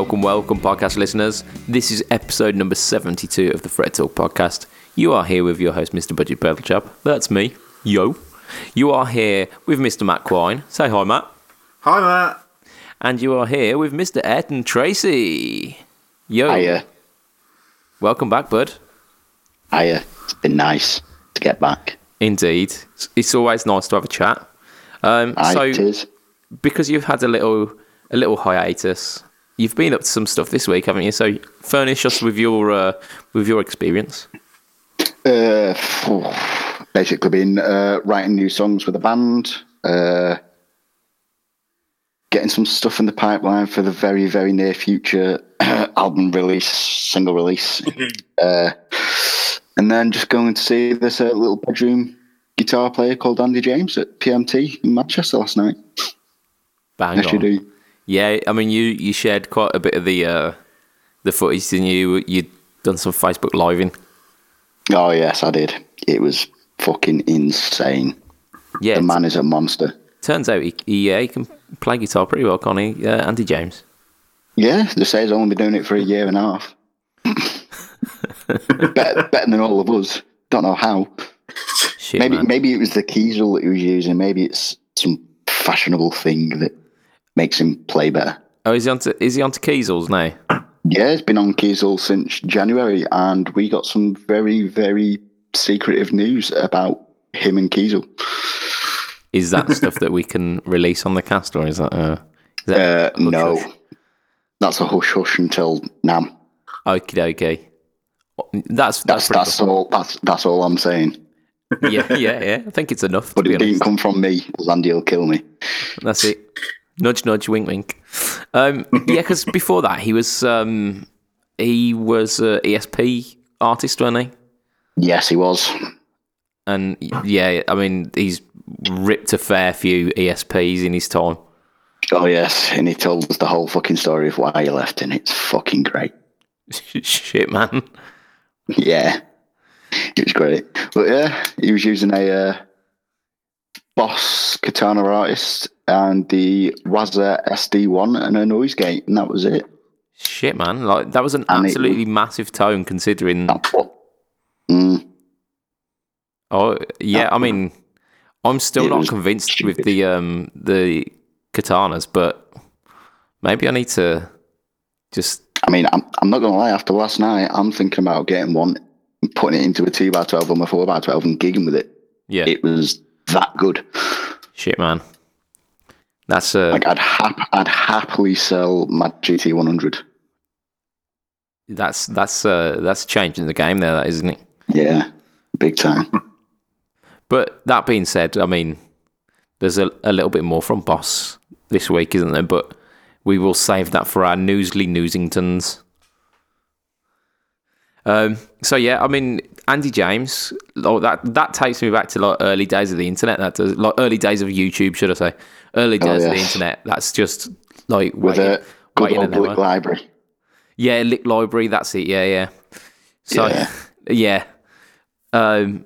Welcome, welcome, welcome, podcast listeners. This is episode number 72 of the Fret Talk podcast. You are here with your host, Mr. Budget Chap. That's me. Yo. You are here with Mr. Matt Quine. Say hi, Matt. Hi, Matt. And you are here with Mr. Ayrton Tracy. Yo. Hiya. Welcome back, bud. Hiya. It's been nice to get back. Indeed. It's always nice to have a chat. Um, Aye, so, it is. because you've had a little a little hiatus, you've been up to some stuff this week, haven't you? So, furnish us with your uh, with your experience. Uh, basically been uh, writing new songs with the band, uh, getting some stuff in the pipeline for the very, very near future album release, single release. uh, and then just going to see this uh, little bedroom guitar player called Andy James at PMT in Manchester last night. Bang Yes, you on. do. Yeah, I mean, you you shared quite a bit of the uh, the footage, didn't you? You'd done some Facebook living. Oh, yes, I did. It was fucking insane. Yeah, The man is a monster. turns out he, he, yeah, he can play guitar pretty well, can't he? Uh, Andy James. Yeah, they say he's only been doing it for a year and a half. better, better than all of us. Don't know how. Shit, Maybe man. maybe it was the Kiesel that he was using. Maybe it's some fashionable thing that makes him play better. Oh, is he onto is he onto Kiesels now? Yeah, he's been on Kiesel since January, and we got some very, very secretive news about him and Kiesel. Is that stuff that we can release on the cast, or is that? Uh, is that Uh, no, hush? that's a hush hush until now. Okay, dokie. That's That's that's, pretty that's all. That's that's all I'm saying. yeah, yeah, yeah. I think it's enough. But it didn't come from me. because Andy will kill me. That's it. Nudge, nudge, wink, wink. Um, yeah, because before that he was um, he was a ESP artist, wasn't he? Yes, he was. And yeah, I mean he's ripped a fair few ESPs in his time. Oh yes, and he told us the whole fucking story of why he left, and it's fucking great. Shit, man. Yeah, it was great. But yeah, he was using a uh, Boss Katana artist and the Waza SD1 and a noise gate, and that was it. Shit, man. Like that was an And it- absolutely massive tone considering. What. Mm, Oh yeah, I mean, I'm still not convinced with the um the katanas, but maybe I need to just I mean, I'm, I'm not gonna lie. After last night, I'm thinking about getting one, and putting it into a two by twelve or my four by twelve, and gigging with it. yeah. It was that good. Shit, man. That's uh, Like I'd hap- I'd happily sell my GT 100. that's that's uh, that's changing the game there, that isn't it? Yeah, big time. But that being said, I mean, there's a, a little bit more from Boss this week, isn't there? But we will save that for our Newsly Newsingtons. Um, so yeah, I mean, Andy James, like that that takes me back to like early days of the internet. That does like early days of YouTube, should I say? Early days of the Oh, internet. That's just like With waiting- a good waiting old hour. library. Yeah, Lick Library. That's it. Yeah, yeah. So yeah, Yeah. Um,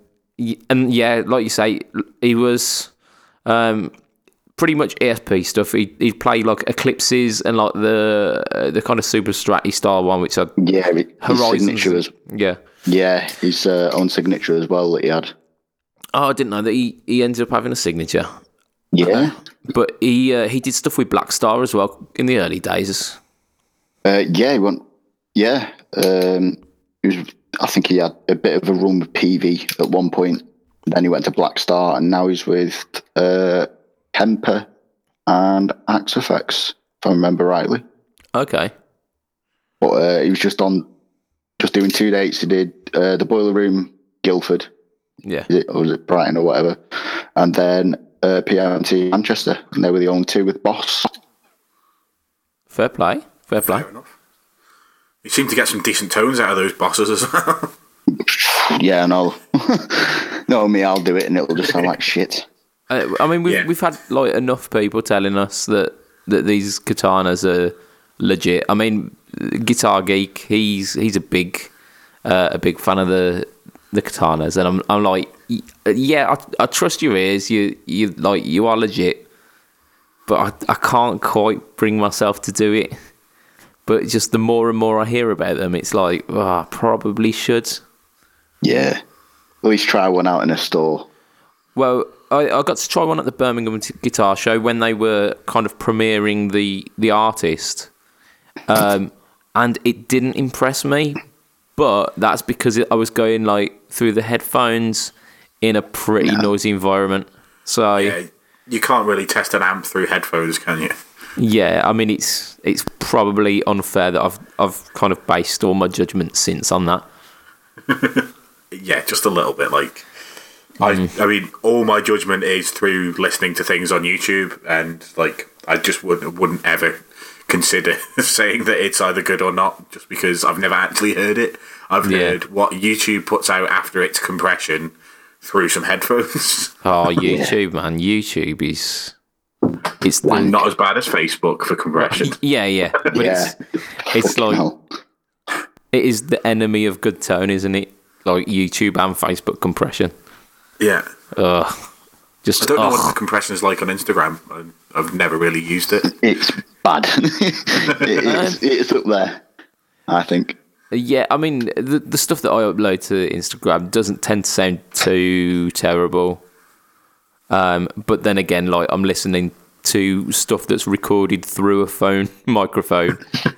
and yeah, like you say, he was um pretty much ESP stuff. He he played like Eclipses and like the uh, the kind of super stratty style one, which are Yeah, his Horizons. Yeah. yeah, his uh, own signature as well that he had. Oh, I didn't know that he, he ended up having a signature, Yeah, but he uh, he did stuff with Blackstar as well in the early days. uh, yeah, he went. Yeah, um, he was. I think he had a bit of a run with PV at one point. Then he went to Blackstar, and now he's with uh, Kemper and Axe-Fx, if I remember rightly. Okay. But uh, he was just on, just doing two dates. He did uh, the Boiler Room, Guildford, Yeah. is it, or was it Brighton or whatever, and then uh, PMT Manchester, and they were the only two with Boss. Fair play. Fair play. Fair enough. You seem to get some decent tones out of those bosses as well. Yeah, no, no, me, I'll do it, and it'll just sound like shit. Uh, I mean, we've Yeah. we've had like enough people telling us that that these katanas are legit. I mean, Guitar Geek, he's he's a big uh, a big fan of the the katanas, and I'm I'm like, yeah, I, I trust your ears. You you like you are legit, but I I can't quite bring myself to do it. but just the more and more I hear about them, it's like, oh, I probably should. Yeah. At least try one out in a store. Well, I, I got to try one at the Birmingham T- Guitar Show when they were kind of premiering the the artist, um, and it didn't impress me. But that's because I was going like through the headphones in a pretty Yeah. noisy environment. So Yeah, you can't really test an amp through headphones, can you? Yeah, I mean it's it's probably unfair that I've I've kind of based all my judgments since on that. Yeah, just a little bit. Like, I, mm. I mean, all my judgment is through listening to things on YouTube, and like, I just wouldn't wouldn't ever consider saying that it's either good or not, just because I've never actually heard it. I've Yeah. heard what YouTube puts out after its compression through some headphones. Oh, YouTube, man, YouTube is it's the, Not as bad as Facebook for compression. yeah, yeah, but Yeah. it's it's like hell. it is the enemy of good tone, isn't it? Like YouTube and Facebook compression. Yeah. Ugh, just I don't know what the compression is like on Instagram. I- I've never really used it. It's bad. it's, it's up there, I think. Yeah, I mean the the stuff that I upload to Instagram doesn't tend to sound too terrible. Um, but then again, like I'm listening to stuff that's recorded through a phone microphone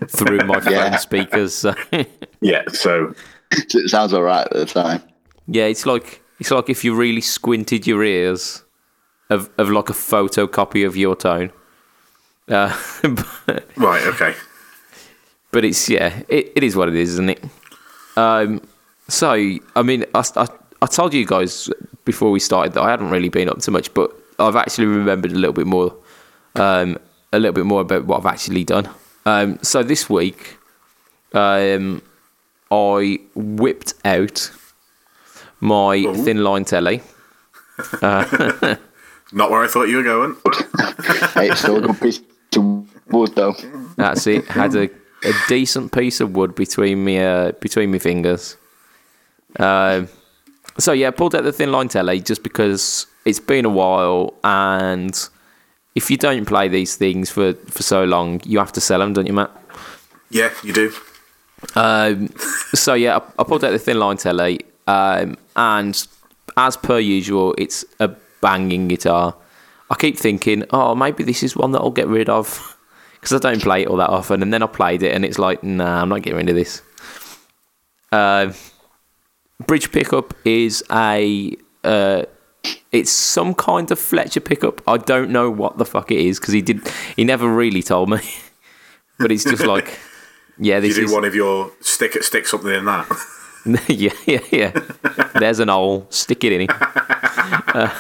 through my phone speakers. So Yeah, so It sounds all right at the time. yeah, it's like it's like if you really squinted your ears of of like a photocopy of your tone. Uh, but, right, okay. but it's yeah, it, it is what it is, isn't it? Um, so I mean, I, I I told you guys before we started that I hadn't really been up to much, but I've actually remembered a little bit more, um, a little bit more about what I've actually done. Um, so this week, um, I whipped out my thin line telly. Not where I thought you were going. Hey, it's still a good piece of wood, though. That's it. Had a, a decent piece of wood between me uh, between my fingers. Um, so yeah, pulled out the thin line telly just because it's been a while, and if you don't play these things for, for so long, you have to sell them, don't you, Matt? Yeah, you do. Um, so yeah, I, I pulled out the thin line telly, um, and as per usual, it's a banging guitar. I keep thinking, oh, maybe this is one that I'll get rid of because I don't play it all that often. And then I played it, and it's like, nah, I'm not getting rid of this. Uh, bridge pickup is a, uh, it's some kind of Fletcher pickup. I don't know what the fuck it is because he did, he never really told me. but it's just like, yeah, this You do is one of your stick stick something in that. yeah, yeah, yeah. There's an hole. Stick it in it. Uh,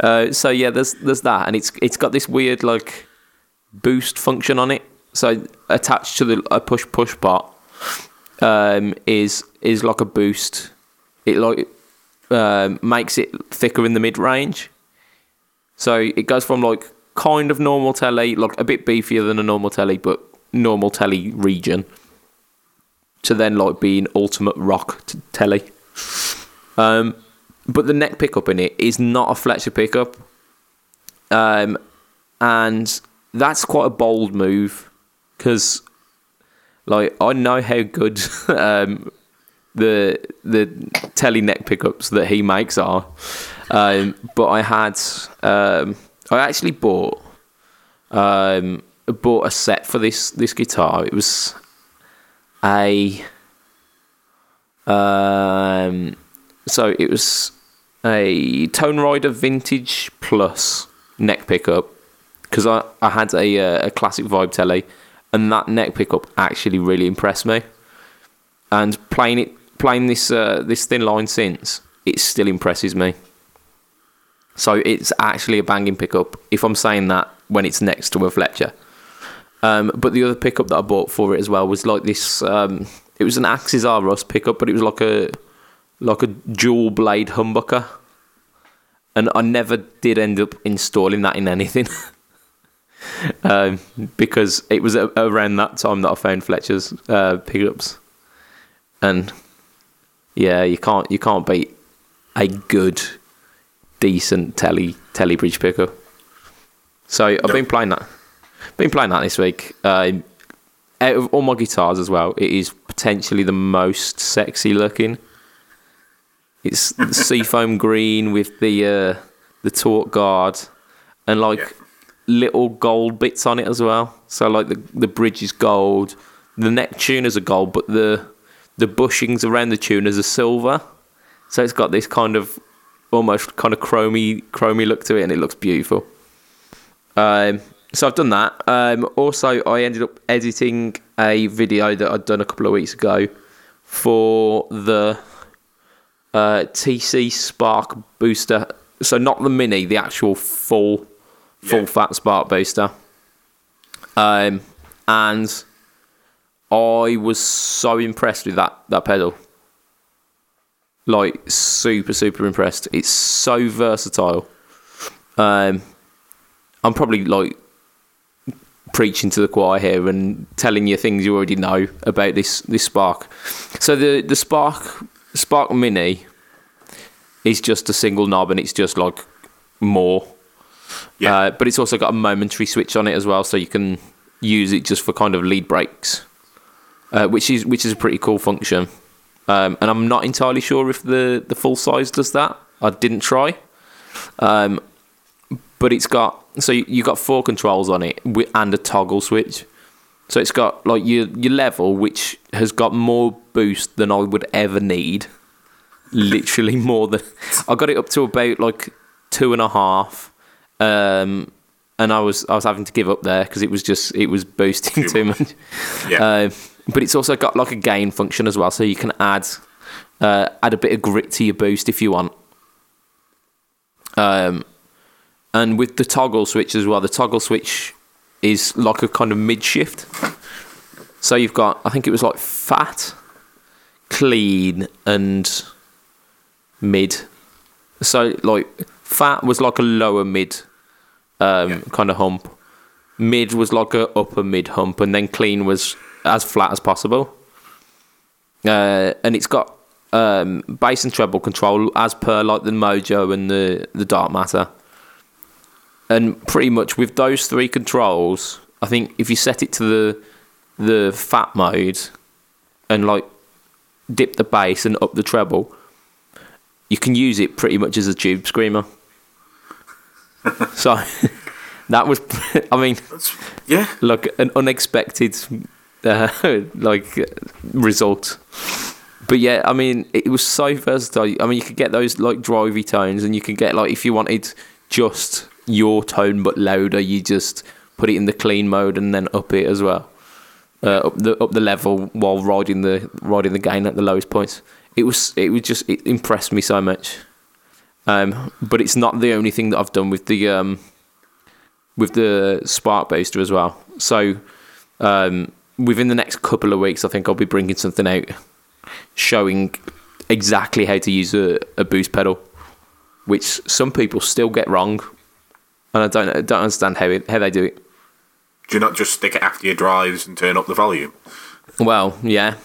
uh, so yeah, there's there's that, and it's it's got this weird like boost function on it. So attached to the a push push part um, is is like a boost. It like um, makes it thicker in the mid range. So it goes from like kind of normal telly, like a bit beefier than a normal telly, but normal telly region to then like being ultimate rock t- telly. Um, but the neck pickup in it is not a Fletcher pickup, um, and that's quite a bold move because, like, I know how good um, the the telly neck pickups that he makes are, um, but I had um, I actually bought um, bought a set for this this guitar. It was a um, so it was a Tonerider Vintage Plus neck pickup because I, I had a uh, a classic vibe telly, and that neck pickup actually really impressed me. And playing it playing this uh, this thin line since it still impresses me. So it's actually a banging pickup. If I'm saying that when it's next to a Fletcher. Um, but the other pickup that I bought for it as well was like this. Um, it was an Axis R Rust pickup, but it was like a like a dual blade humbucker, and I never did end up installing that in anything um, because it was a, around that time that I found Fletcher's uh, pickups, and yeah, you can't you can't beat a good, decent telly telly bridge pickup. So I've been playing that. Been playing that this week. Uh, out of all my guitars as well, it is potentially the most sexy looking. It's seafoam green with the uh, the tort guard and like Yeah. little gold bits on it as well. So like the the bridge is gold, the neck tuners are gold, but the the bushings around the tuners are silver. So it's got this kind of almost kind of chromy chromy look to it, and it looks beautiful. Um, so I've done that. Um, also, I ended up editing a video that I'd done a couple of weeks ago for the uh, TC Spark booster. So not the mini, the actual full full Yeah. fat Spark booster. Um, and I was so impressed with that that pedal. Like super super impressed. It's so versatile. Um, I'm probably like preaching to the choir here and telling you things you already know about this this Spark. So the the Spark Spark Mini is just a single knob and it's just like more. Yeah. Uh, but it's also got a momentary switch on it as well, so you can use it just for kind of lead breaks, uh, which is which is a pretty cool function. Um, and I'm not entirely sure if the the full size does that. I didn't try. Um, but it's got so you, you got four controls on it and a toggle switch. So it's got like your your level, which has got more boost than I would ever need. Literally more than I got it up to about like two and a half, um, and I was I was having to give up there because it was just it was boosting Too too much. much. Yeah. Uh, but it's also got like a gain function as well, so you can add uh, add a bit of grit to your boost if you want. Um, and with the toggle switch as well, the toggle switch is like a kind of mid shift. So you've got, I think it was like fat, clean, and mid. So like fat was like a lower mid um, Yeah. kind of hump. Mid was like a upper mid hump, and then clean was as flat as possible. Uh, and it's got um, bass and treble control as per like the Mojo and the the Dark Matter. And pretty much with those three controls, I think if you set it to the the fat mode and like dip the bass and up the treble, you can use it pretty much as a tube screamer. so that was, I mean, That's, yeah. like an unexpected uh, like uh, result. But yeah, I mean, it was so versatile. I mean, you could get those like drivey tones, and you can get like if you wanted just your tone but louder, you just put it in the clean mode and then up it as well, uh, up the up the level while riding the riding the gain at the lowest points. It was it was just it impressed me so much. Um, but it's not the only thing that I've done with the um, with the Spark Booster as well. So um, within the next couple of weeks, I think I'll be bringing something out showing exactly how to use a, a boost pedal, which some people still get wrong, and I don't I don't understand how it, how they do it. Do you not just stick it after your drives and turn up the volume? Well, yeah.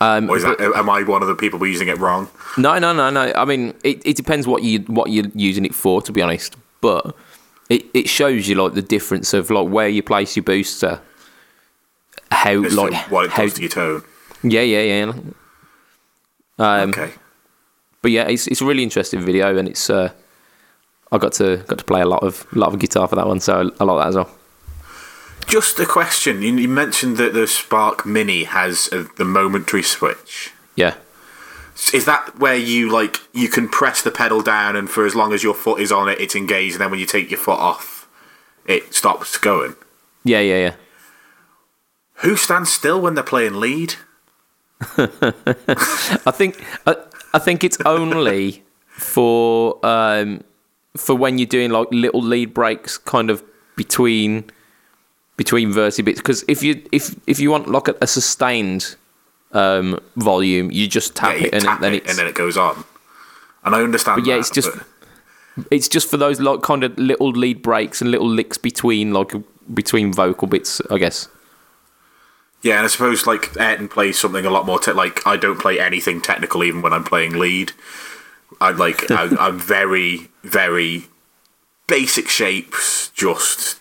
Um, Or is that am I one of the people using it wrong? No, no, no, no. I mean, it, it depends what you what you're using it for, to be honest. But it, it shows you like the difference of like where you place your booster, how to like what it how does to your tone. yeah yeah yeah. Um, Okay. But yeah, it's it's a really interesting video, and it's uh, I got to got to play a lot of lot of guitar for that one, so I like that as well. Just a question. You, you mentioned that the Spark Mini has uh, the momentary switch. Yeah, Is that where you like you can press the pedal down and for as long as your foot is on it, it's engaged, and then when you take your foot off, it stops going? yeah, yeah, yeah. Who stands still when they're playing lead? I think I, I think it's only for um, for when you're doing like little lead breaks, kind of between between verse bits. Because if you if if you want like a, a sustained um, volume, you just tap Yeah, you it and tap then it it's and then it goes on. And I understand. But yeah, that, it's just but- it's just for those like kind of little lead breaks and little licks between like between vocal bits, I guess. Yeah, and I suppose like Ayrton plays something a lot more te- like I don't play anything technical even when I'm playing lead. I like I, I'm very very basic shapes, just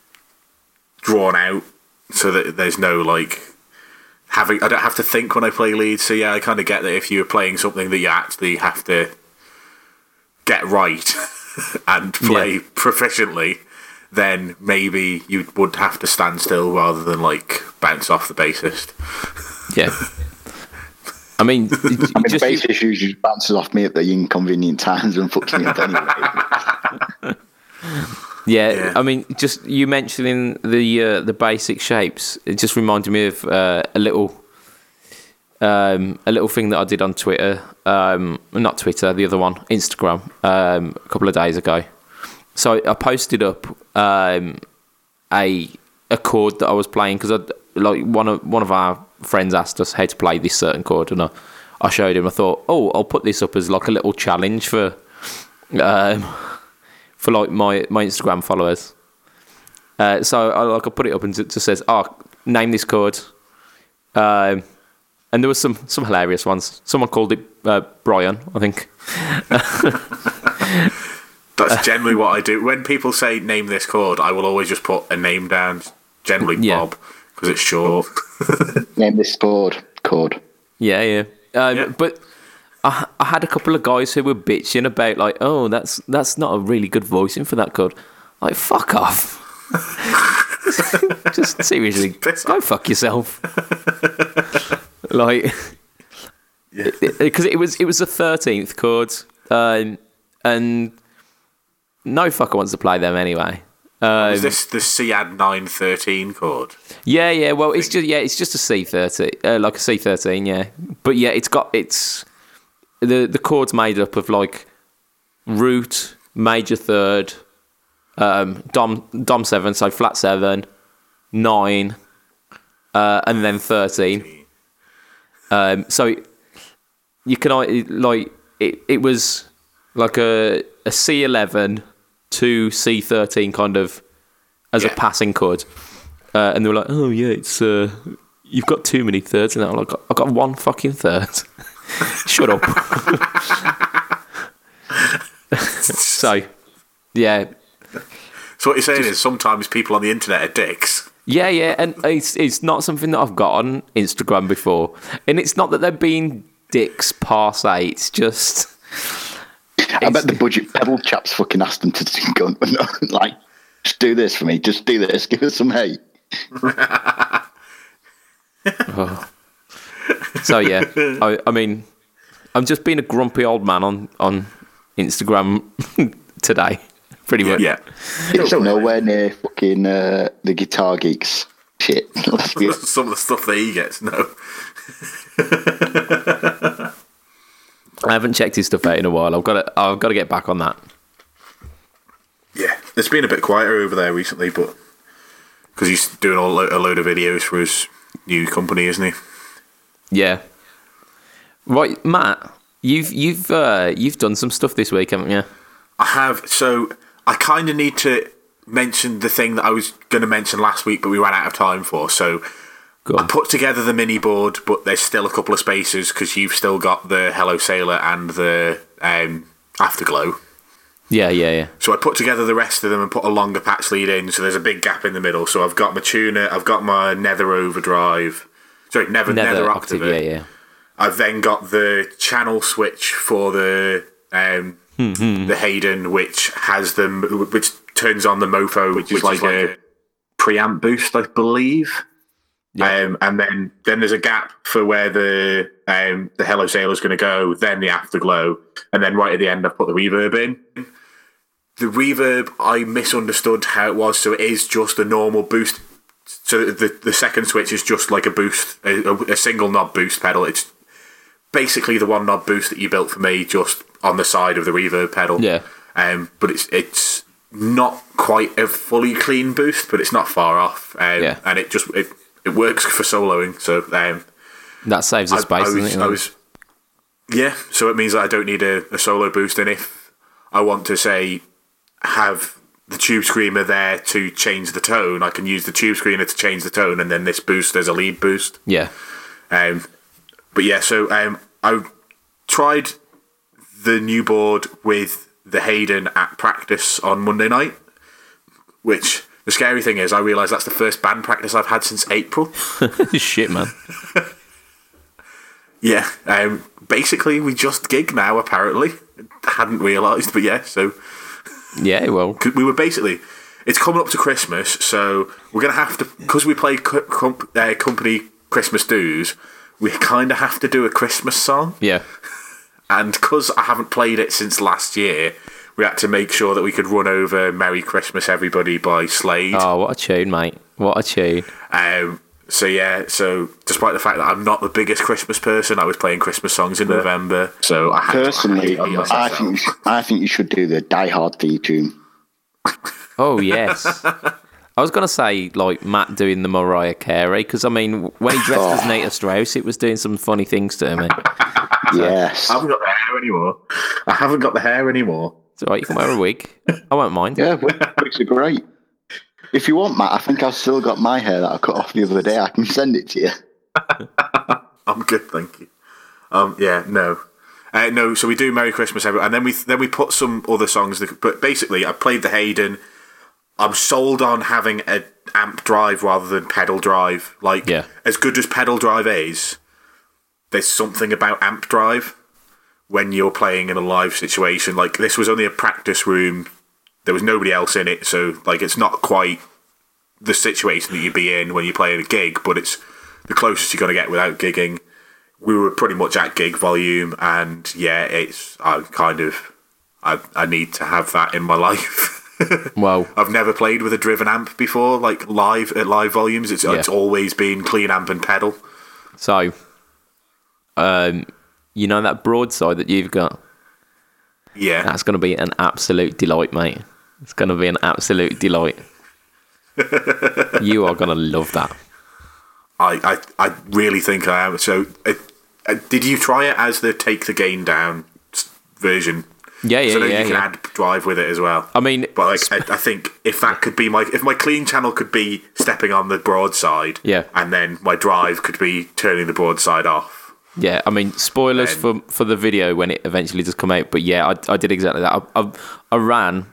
drawn out, so that there's no like having. I don't have to think when I play lead. So yeah, I kind of get that if you're playing something that you actually have to get right and play Yeah. proficiently, then maybe you would have to stand still rather than like bounce off the bassist. Yeah. I mean, I mean, just the bassist usually bounces off me at the inconvenient times and fucks me up anyway. Yeah, Yeah. I mean, just you mentioning the uh, the basic shapes, it just reminded me of uh, a little um, a little thing that I did on Twitter, um, not Twitter, the other one, Instagram, um, a couple of days ago. So I posted up um, a a chord that I was playing because I like one of one of our friends asked us how to play this certain chord, and I, I showed him. I thought, oh, I'll put this up as like a little challenge for um, for like my my Instagram followers. Uh, so I like I put it up and it just says, "Oh, name this chord," um, and there was some some hilarious ones. Someone called it uh, Brian, I think. That's generally what I do. When people say name this chord, I will always just put a name down, generally Yeah. Bob, because it's short. Name this chord. Chord. Yeah, yeah. Um, Yeah. But I, I had a couple of guys who were bitching about like, oh, that's that's not a really good voicing for that chord. Like, fuck off. Just seriously, Piss go fuck yourself. like, because it was it was the thirteenth chord, um, and no fucker wants to play them anyway. Um, Is this the Ciad 913 chord? yeah, yeah. Well, it's just yeah, it's just a C thirty, uh, like a C thirteen. Yeah, but yeah, it's got it's the the chord's made up of like root, major third, um, dom dom seven, so flat seven, nine, uh, and then thirteen. Um, so you can like it. It was like a a C eleven to C thirteen kind of as a passing chord, uh, and they were like, "Oh yeah, it's uh, you've got too many thirds," and I'm like, I've got one fucking third. Shut up. so, yeah, So what you're saying is sometimes people on the internet are dicks. Yeah, yeah, and it's it's not something that I've got on Instagram before, and it's not that they're being dicks per se. It's just I bet the budget pedal chaps fucking asked them to go like, just do this for me. Just do this. Give us some hate. so. Yeah, I, I mean, I'm just being a grumpy old man on on Instagram today, pretty much. Yeah. It's nowhere near fucking uh, the guitar geeks shit. Let's Some of the stuff that he gets, no. I haven't checked his stuff out in a while. I've got to I've got to get back on that. Yeah. It's been a bit quieter over there recently, but because he's doing a, lo- a load of videos for his new company, isn't he? Yeah. Right, Matt, you've you've uh, you've done some stuff this week, haven't you? I have. So I kind of need to mention the thing that I was going to mention last week, but we ran out of time for. So I put together the mini board, but there's still a couple of spaces because you've still got the Hello Sailor and the um, Afterglow. Yeah, yeah, yeah. So I put together the rest of them and put a longer patch lead in, so there's a big gap in the middle. So I've got my tuner, I've got my Nether Overdrive, sorry, Nether Nether, Nether Octave. Octave, yeah, yeah. I've then got the channel switch for the um, the Hayden, which has them, which turns on the Mofo, which, is like, a preamp boost, I believe. Um, and then then there's a gap for where the um, the Hello Sailor is going to go, then the Afterglow, and then right at the end I've put the reverb in. The reverb I misunderstood how it was, so it is just a normal boost. So the the second switch is just like a boost, a, a single knob boost pedal. It's basically the one knob boost that you built for me, just on the side of the reverb pedal. Yeah. Um, but it's it's not quite a fully clean boost, but it's not far off. Um, Yeah. And it just it, it works for soloing. So um, That saves the space, I was, doesn't it? I was yeah. So it means that I don't need a, a solo boost, and if I want to say have the tube screamer there to change the tone, I can use the tube screamer to change the tone, and then this boost there's a lead boost. yeah. Um, but yeah, so um, I tried the new board with the Hayden at practice on Monday night, which the scary thing is, I realise that's the first band practice I've had since April. Shit, man. Yeah, um, basically we just gig now. Apparently, hadn't realised, but yeah. So Yeah, well. we were basically. It's coming up to Christmas, so we're gonna have to because we play co- uh, company Christmas dues. We kind of have to do a Christmas song, yeah. and because I haven't played it since last year, we had to make sure that we could run over "Merry Christmas, Everybody" by Slade. Oh, what a tune, mate. What a tune. Um, so yeah, so despite the fact that I'm not the biggest Christmas person, I was playing Christmas songs in November. So I had Personally, I to I think you should, I think you should do the Die Hard theme tune. Oh, yes. I was going to say, like, Matt doing the Mariah Carey, because, I mean, when he dressed as Nate Strauss, it was doing some funny things to me. Yes. I haven't got the hair anymore. I haven't got the hair anymore. It's all right, you can wear a wig. I won't mind. Yeah, wigs are great. If you want, Matt, I think I've still got my hair that I cut off the other day. I can send it to you. I'm good, thank you. Um, yeah, no, uh, no. So we do "Merry Christmas," every- and then we then we put some other songs. That, but basically, I played the Hayden. I'm sold on having an amp drive rather than pedal drive. Like, Yeah. as good as pedal drive is, there's something about amp drive when you're playing in a live situation. Like this was only a practice room. There was nobody else in it, so like it's not quite the situation that you'd be in when you're playing a gig, but it's the closest you're going to get without gigging. We were pretty much at gig volume, and yeah, it's I kind of I I need to have that in my life. Well, I've never played with a driven amp before, like live at live volumes. It's it's always been clean amp and pedal. so, um, you know that broadside that you've got? Yeah, That's going to be an absolute delight, mate. It's going to be an absolute delight. you are going to love that. I, I I really think I am. So, uh, uh, did you try it as the take the gain down version? Yeah, yeah, so yeah. you can yeah. add drive with it as well. I mean, But like, I, I think if that could be my if my clean channel could be stepping on the broadside, Yeah. and then my drive could be turning the broadside off. Yeah, I mean, spoilers Then- for for the video when it eventually does come out. But yeah, I, I did exactly that. I, I, I ran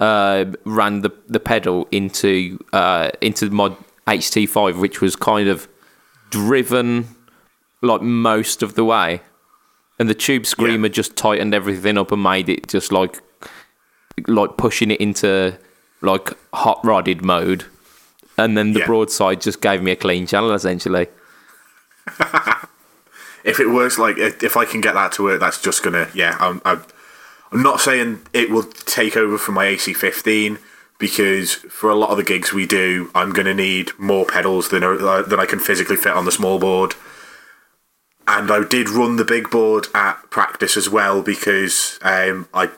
uh, ran the the pedal into uh, into my HT5, which was kind of driven like most of the way, and the tube screamer just tightened everything up and made it just like like pushing it into like hot rodded mode, and then the Yeah. broadside just gave me a clean channel essentially. If it works like if I can get that to work, that's just gonna yeah. I'm I'm, not saying it will take over from my AC15 because for a lot of the gigs we do, I'm gonna need more pedals than uh, than I can physically fit on the small board. And I did run the big board at practice as well because um, I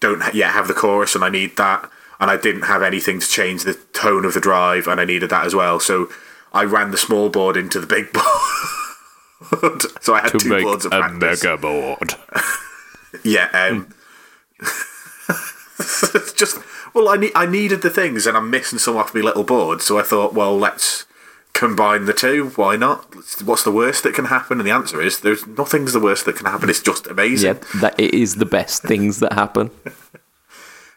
don't yet have the chorus and I need that. And I didn't have anything to change the tone of the drive and I needed that as well. So I ran the small board into the big board. so I had to two boards of a practice. board. Yeah, um, it's just well, I need I needed the things, and I'm missing some off my little board. So I thought, well, let's combine the two. Why not? What's the worst that can happen? And the answer is, there's nothing's the worst that can happen. It's just amazing. Yeah, that it is the best things that happen.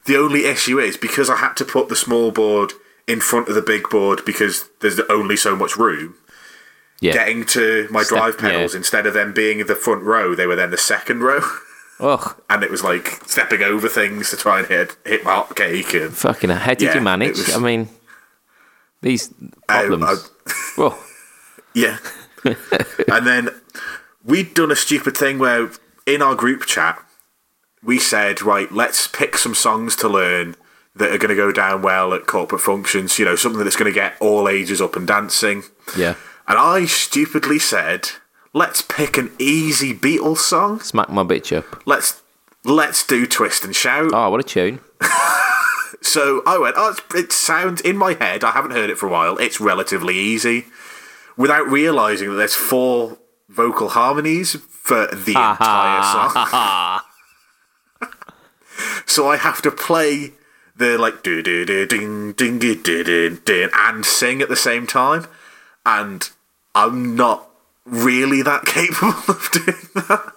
The only issue is because I had to put the small board in front of the big board because there's only so much room. Yeah. Getting to my drive pedals yeah. instead of them being in the front row, they were then the second row. Ugh, and it was like stepping over things to try and hit hit my hot cake and fucking hell. How did Yeah, you manage? was- I mean, these oh, I- problems. well, yeah. and then we'd done a stupid thing where in our group chat we said, right, let's pick some songs to learn that are going to go down well at corporate functions. You know, something that's going to get all ages up and dancing. yeah. And I stupidly said, let's pick an easy Beatles song. Smack my bitch up. Let's let's do Twist and Shout. Oh, what a tune. So I went, oh, it's- it sounds in my head. I haven't heard it for a while. It's relatively easy, without realizing that there's four vocal harmonies for the entire song. so I have to play the like do do do ding ding ding ding ding ding and sing at the same time, and I'm not really that capable of doing that.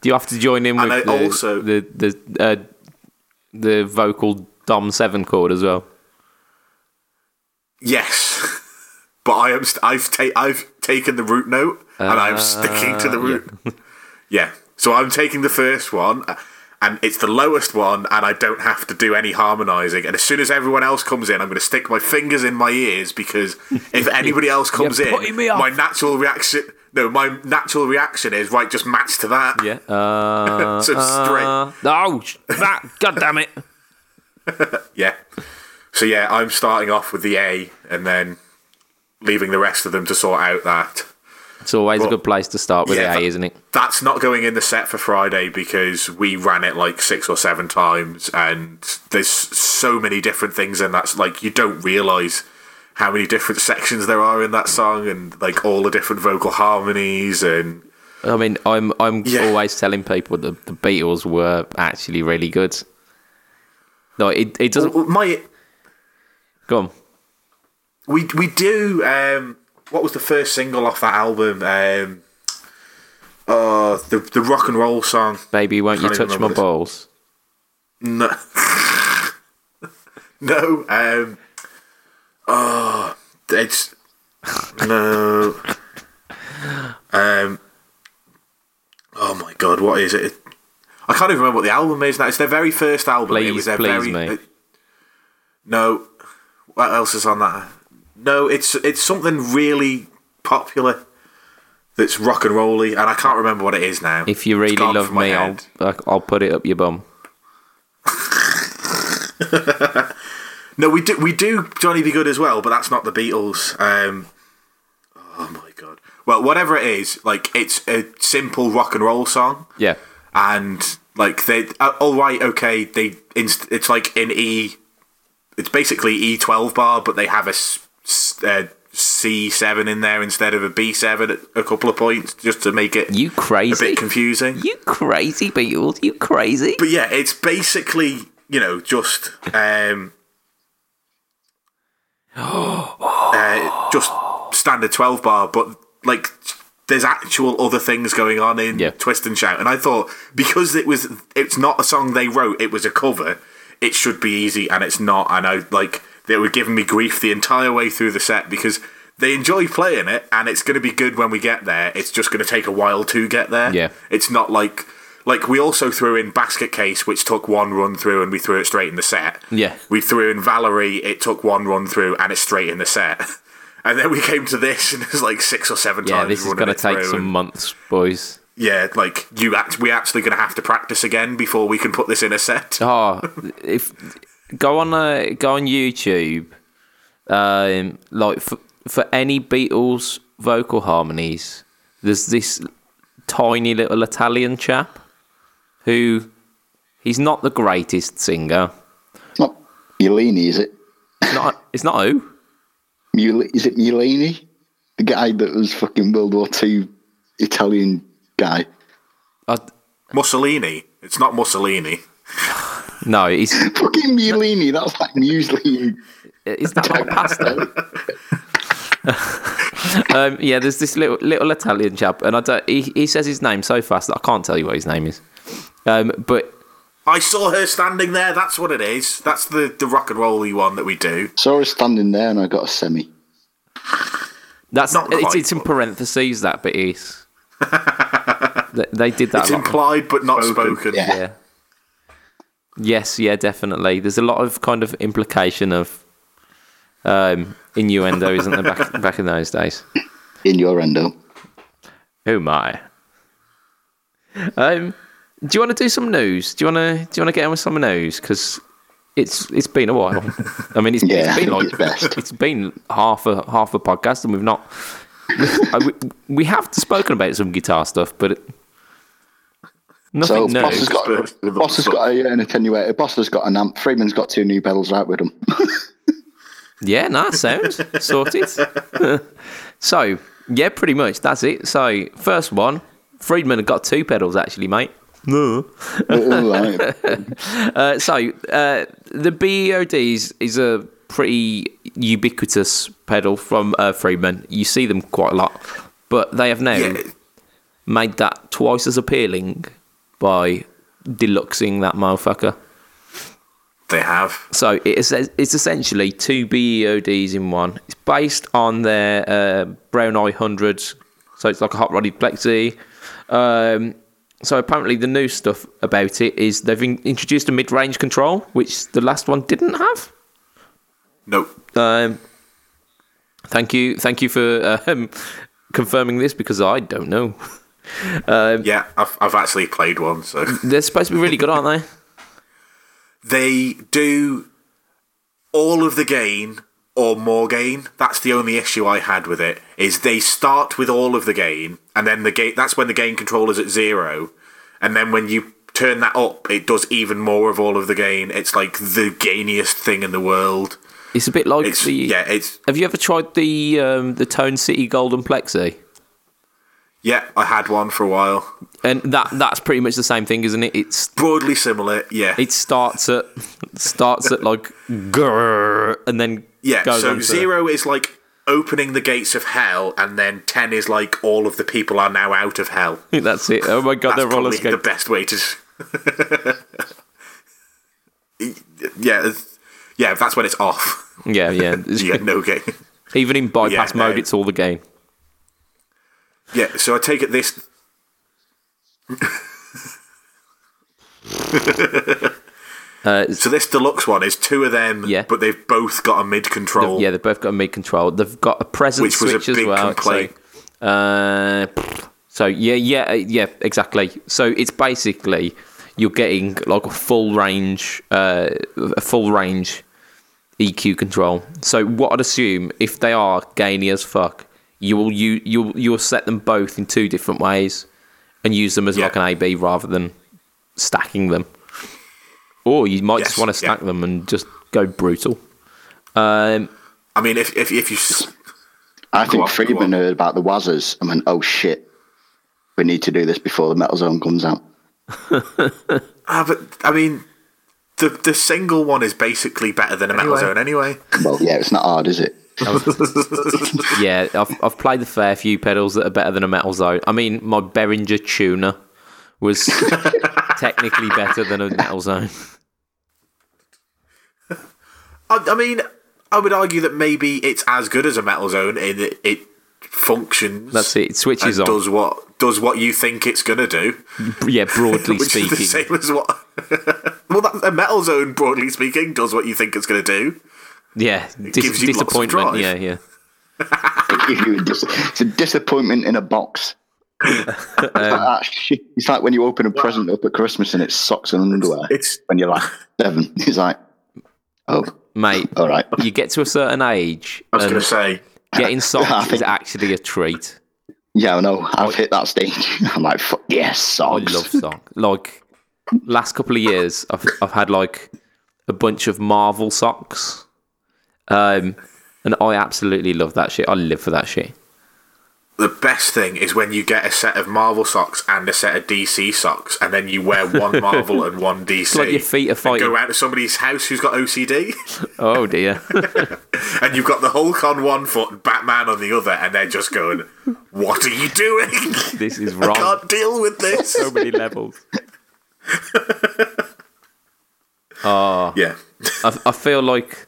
Do you have to join in with the, also- the the uh, the vocal dom seven chord as well? Yes, but I am. St- I've ta- I've taken the root note and I'm sticking to the Uh, root. Yeah. So I'm taking the first one, and it's the lowest one, and I don't have to do any harmonising. And as soon as everyone else comes in, I'm going to stick my fingers in my ears because if anybody else comes in, putting me off. my natural reaction. No, my natural reaction is right. Just match to that. Yeah. Uh, So straight. uh, oh, that, God damn it. Yeah. So yeah, I'm starting off with the A, and then leaving the rest of them to sort out that. It's always a good place to start with yeah, the A, that- isn't it? That's not going in the set for Friday because we ran it like six or seven times, and there's so many different things in that. Like you don't realize how many different sections there are in that song, and like all the different vocal harmonies, and I mean, I'm I'm Yeah. always telling people that the Beatles were actually really good. No, it it doesn't. my Go on. we we do. Um, what was the first single off that album? Um, uh, the the rock and roll song. Baby, won't you touch my this. balls? No. no. Um. Oh, it's no. Um. Oh my god, what is it? I can't even remember what the album is now. It's their very first album. it Please, was their please very. me. uh, no. What else is on that? No, it's it's something really popular. That's rock and rolly, and I can't remember what it is now. If you really love me, I'll. I'll put it up your bum. No, we do we do Johnny B. Goode as well, but that's not the Beatles. Um, oh my god. Well, whatever it is, like it's a simple rock and roll song, Yeah. and like they, uh, all right, okay, they inst- it's like in E, it's basically E twelve bar, but they have a s- uh, C seven in there instead of a B seven at a couple of points, just to make it You crazy. a bit confusing. You crazy Beatles. You crazy. But yeah, it's basically you know just um, uh, just standard twelve bar, but like there's actual other things going on in Yeah. Twist and Shout, and I thought because it was it's not a song they wrote, it was a cover. It should be easy, and it's not. And I like they were giving me grief the entire way through the set because. They enjoy playing it, and it's going to be good when we get there. It's just going to take a while to get there. Yeah. It's not like like we also threw in Basket Case, which took one run through, and we threw it straight in the set. Yeah. We threw in Valerie, it took one run through, and it's straight in the set. And then we came to this, and it's like six or seven Yeah, times. this is going to take some and- months, boys. Yeah, like you act, we're actually going to have to practice again before we can put this in a set. Oh, if go on uh, go on YouTube, um, like for, for any Beatles vocal harmonies, there's this tiny little Italian chap who he's not the greatest singer. It's not Mulini, is it? It's not. It's not who. Mul- is it Mulini? The guy that was fucking World War Two Italian guy. I, Mussolini. It's not Mussolini. No, he's Fucking Mulini, that's like muesli. is that not pasta? um, yeah, there's this little little Italian chap, and I don't. He, he says his name so fast that I can't tell you what his name is. Um, but I saw her standing there. That's what it is. That's the the rock and rolly one that we do. Saw her standing there and I got a semi. That's Not it's, quite, it's in parentheses that bit is. they, they did that. It's implied but not Spoken, spoken. yeah. yeah. Yes, yeah, definitely. There's a lot of kind of implication of um, innuendo, isn't there? Back back in those days. Innuendo. Oh my. Um, do you want to do some news? Do you want to do you want to get on with some news? Because it's it's been a while. I mean, it's, Yeah, it's been like it's best. it's been half a half a podcast, and we've not. I- we, we have spoken about some guitar stuff, but it, So nothing Boss has got Boss has got a, an attenuator. Boss has got an amp. Friedman's got two new pedals out with him. Yeah, nah, sounds sorted. so yeah, pretty much that's it. So first one, Friedman had got two pedals actually, mate. No. Right. Uh, so uh, the BEOD is, is a pretty ubiquitous pedal from uh, Friedman. You see them quite a lot, but they have now Yeah. made that twice as appealing by deluxing that motherfucker. They have. So it is, it's essentially two BEODs in one. It's based on their uh, Brown Eye 100, so it's like a hot rodded plexi. Um, so apparently the new stuff about it is they've in- introduced a mid-range control, which the last one didn't have. Nope. Um, thank you, thank you for um, confirming this because I don't know. Yeah, I've, I've actually played one, so They're supposed to be really good, aren't they? they do all of the gain or more gain. That's the only issue I had with it. Is they start with all of the gain, and then the gain. That's when the gain control is at zero, and then when you turn that up, it does even more of all of the gain. It's like the gainiest thing in the world. It's a bit like It's the. yeah, it's Have you ever tried the um, the Tone City Golden Plexi? Yeah. I had one for a while. And that that's pretty much the same thing, isn't it? It's Broadly similar, yeah. it starts at starts at like grrr, and then Yeah, so on to- zero is like opening the gates of hell, and then ten is like all of the people are now out of hell. That's it. Oh my god, That's they're roller probably the best way to. yeah, yeah, that's when it's off. Yeah, yeah. You get no game. Even in bypass Yeah, mode, no. it's all the game. Yeah, so I take it this. Uh, So this deluxe one is two of them, Yeah. but they've both got a mid control. yeah, they've both got a mid control. They've got a presence Which was a switch as well. complaint. So, uh, so yeah, yeah, uh, yeah, exactly. So it's basically you're getting like a full range, uh, a full range EQ control. So what I'd assume if they are gainy as fuck, you will you you'll you'll set them both in two different ways and use them as Yeah. like an AB rather than stacking them. Or you might just want to stack yeah. them and just go brutal. Um, I mean, if if, if you I think on, Friedman heard about the Wazzers and went, oh shit, we need to do this before the Metal Zone comes out. ah, but I mean, the the single one is basically better than a Metal Anyway. Zone anyway. Well, yeah, it's not hard, is it? yeah, I've, I've played the fair few pedals that are better than a Metal Zone. I mean, my Behringer tuner was technically better than a Metal Zone. I, I mean, I would argue that maybe it's as good as a Metal Zone in that it functions. That's it. It switches on. does what does what you think it's gonna do, Yeah, broadly which is the speaking. same as what. well, that, a Metal Zone, broadly speaking, does what you think it's gonna do. Yeah, gives dis- you lots of disappointment. drive. Yeah, yeah. It gives you a dis- it's a disappointment in a box. Um, Like that. It's like when you open a present up at Christmas and it's socks and underwear. It's when you're like seven, it's like, oh, Mate, all right. you get to a certain age, I was gonna say. getting I socks is actually a treat. Yeah, I know. I've hit that stage. I'm like, fuck yes, I socks. love socks. Like last couple of years, I've I've had like a bunch of Marvel socks, um, and I absolutely love that shit. I live for that shit. The best thing is when you get a set of Marvel socks and a set of DC socks, and then you wear one Marvel and one DC. like your feet are fighting. Go out to somebody's house who's got OCD, Oh dear. and you've got the Hulk on one foot and Batman on the other, and they're just going, "What are you doing? this is wrong. I can't deal with this." So many levels. oh, yeah, I, I feel like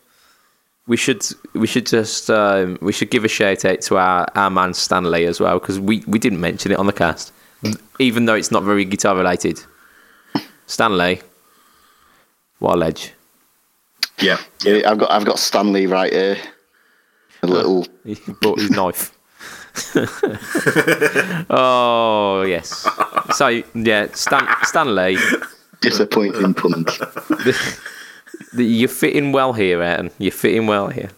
we should we should just um, we should give a shout out to our, our man Stanley as well because we, we didn't mention it on the cast, even though it's not very guitar related. Stanley, what a ledge! yeah, Yeah, I've got I've got Stanley right here. A little He brought his knife. oh yes. So yeah, Stan, Stanley, disappointing puns. you're fitting well here, Aaron. You're fitting well here.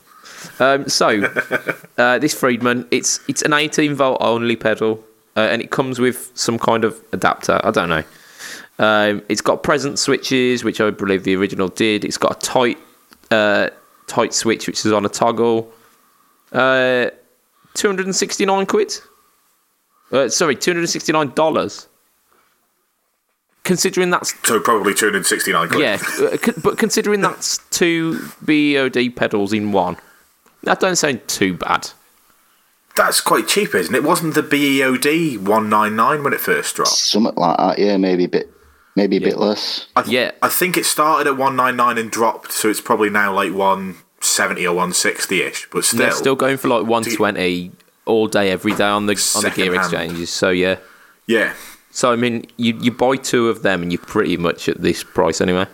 Um, so uh, this Friedman, it's it's an 18 volt only pedal, uh, and it comes with some kind of adapter. I don't know. Um, it's got present switches, which I believe the original did. It's got a tight uh, tight switch, which is on a toggle. Uh, 269 quid. Uh, sorry, 269 dollars. Considering that's so probably two hundred sixty nine. yeah, uh, but considering that's two BEOD pedals in one, that don't sound too bad. that's quite cheap, isn't it? Wasn't the BEOD one nine nine when it first dropped? Something like that. Yeah, maybe a bit maybe a bit less. I th- Yeah. I think it started at 199 and dropped, so it's probably now like 170 or 160 ish, but still. They're still going for like 120 all day, every day on the on the gear Second-hand. exchanges. So yeah. Yeah. So I mean, you you buy two of them and you're pretty much at this price anyway.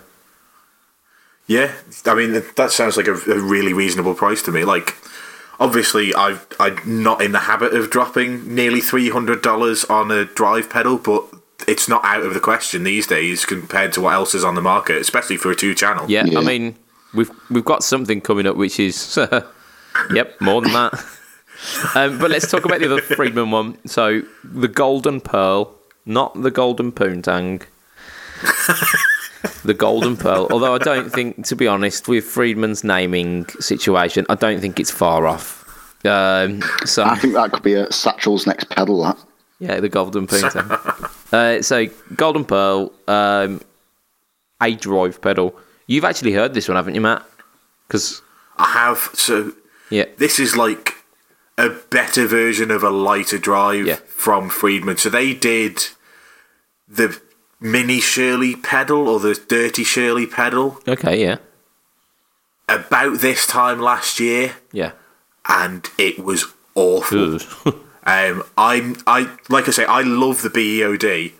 Yeah, I mean that- that sounds like a, a really reasonable price to me. Like, obviously, I I'm not in the habit of dropping nearly three hundred dollars on a drive pedal, but it's not out of the question these days compared to what else is on the market, especially for a two channel. Yeah, Yeah. I mean, we've we've got something coming up which is, yep, more than that. um, but let's talk about the other Friedman one. So the Golden Pearl, not the Golden Poontang. the Golden Pearl. Although I don't think, to be honest, with Friedman's naming situation, I don't think it's far off. Um, so I think that could be a Satchel's next pedal. That yeah, the Golden Poontang. uh, so Golden Pearl, um, a drive pedal. You've actually heard this one, haven't you, Matt? Because I have. So yeah, this is like a better version of a lighter drive Yeah. from Friedman. So they did the mini Shirley pedal or the dirty Shirley pedal okay, yeah, about this time last year, yeah. and it was awful. Um, I'm I like I say I love the BEOD,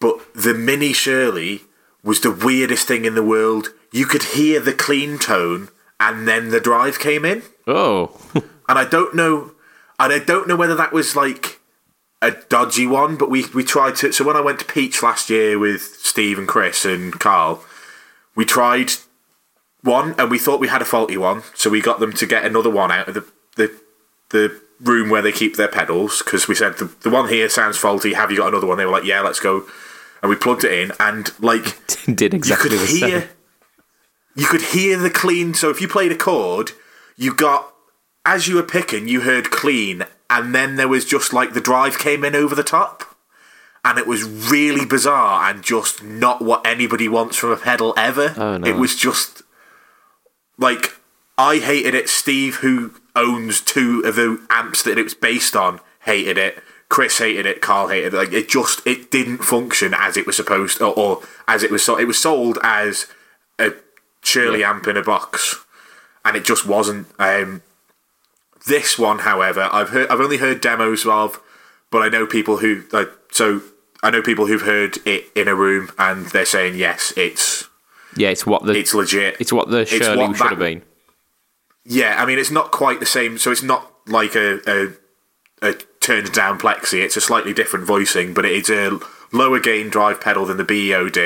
but the mini Shirley was the weirdest thing in the world. You could hear the clean tone, and then the drive came in, oh, and I don't know, and I don't know whether that was like a dodgy one, but we we tried to. So when I went to Peach last year with Steve and Chris and Carl, we tried one, and we thought we had a faulty one, so we got them to get another one out of the the the room where they keep their pedals because we said the, the one here sounds faulty. Have you got another one? They were like, yeah, let's go, and we plugged it in, and like did exactly you could same. hear you could hear the clean so if you played a chord you got as you were picking you heard clean and then there was just like the drive came in over the top. And it was really bizarre and just not what anybody wants from a pedal ever. Oh, no. it was just like i hated it. Steve who owns two of the amps that it was based on hated it. Chris hated it. Carl hated it. Like it just it didn't function as it was supposed or, or as it was sold it was sold as a Shirley amp in a box. And it just wasn't um this one however i've heard i've only heard demos of but i know people who like so i know people who've heard it in a room and they're saying yes it's Yeah, it's what the it's legit it's what the Shirley what should that- have been. Yeah, I mean it's not quite the same. So it's not like a a, a turned down plexi. It's a slightly different voicing, but it's a lower gain drive pedal than the BEOD,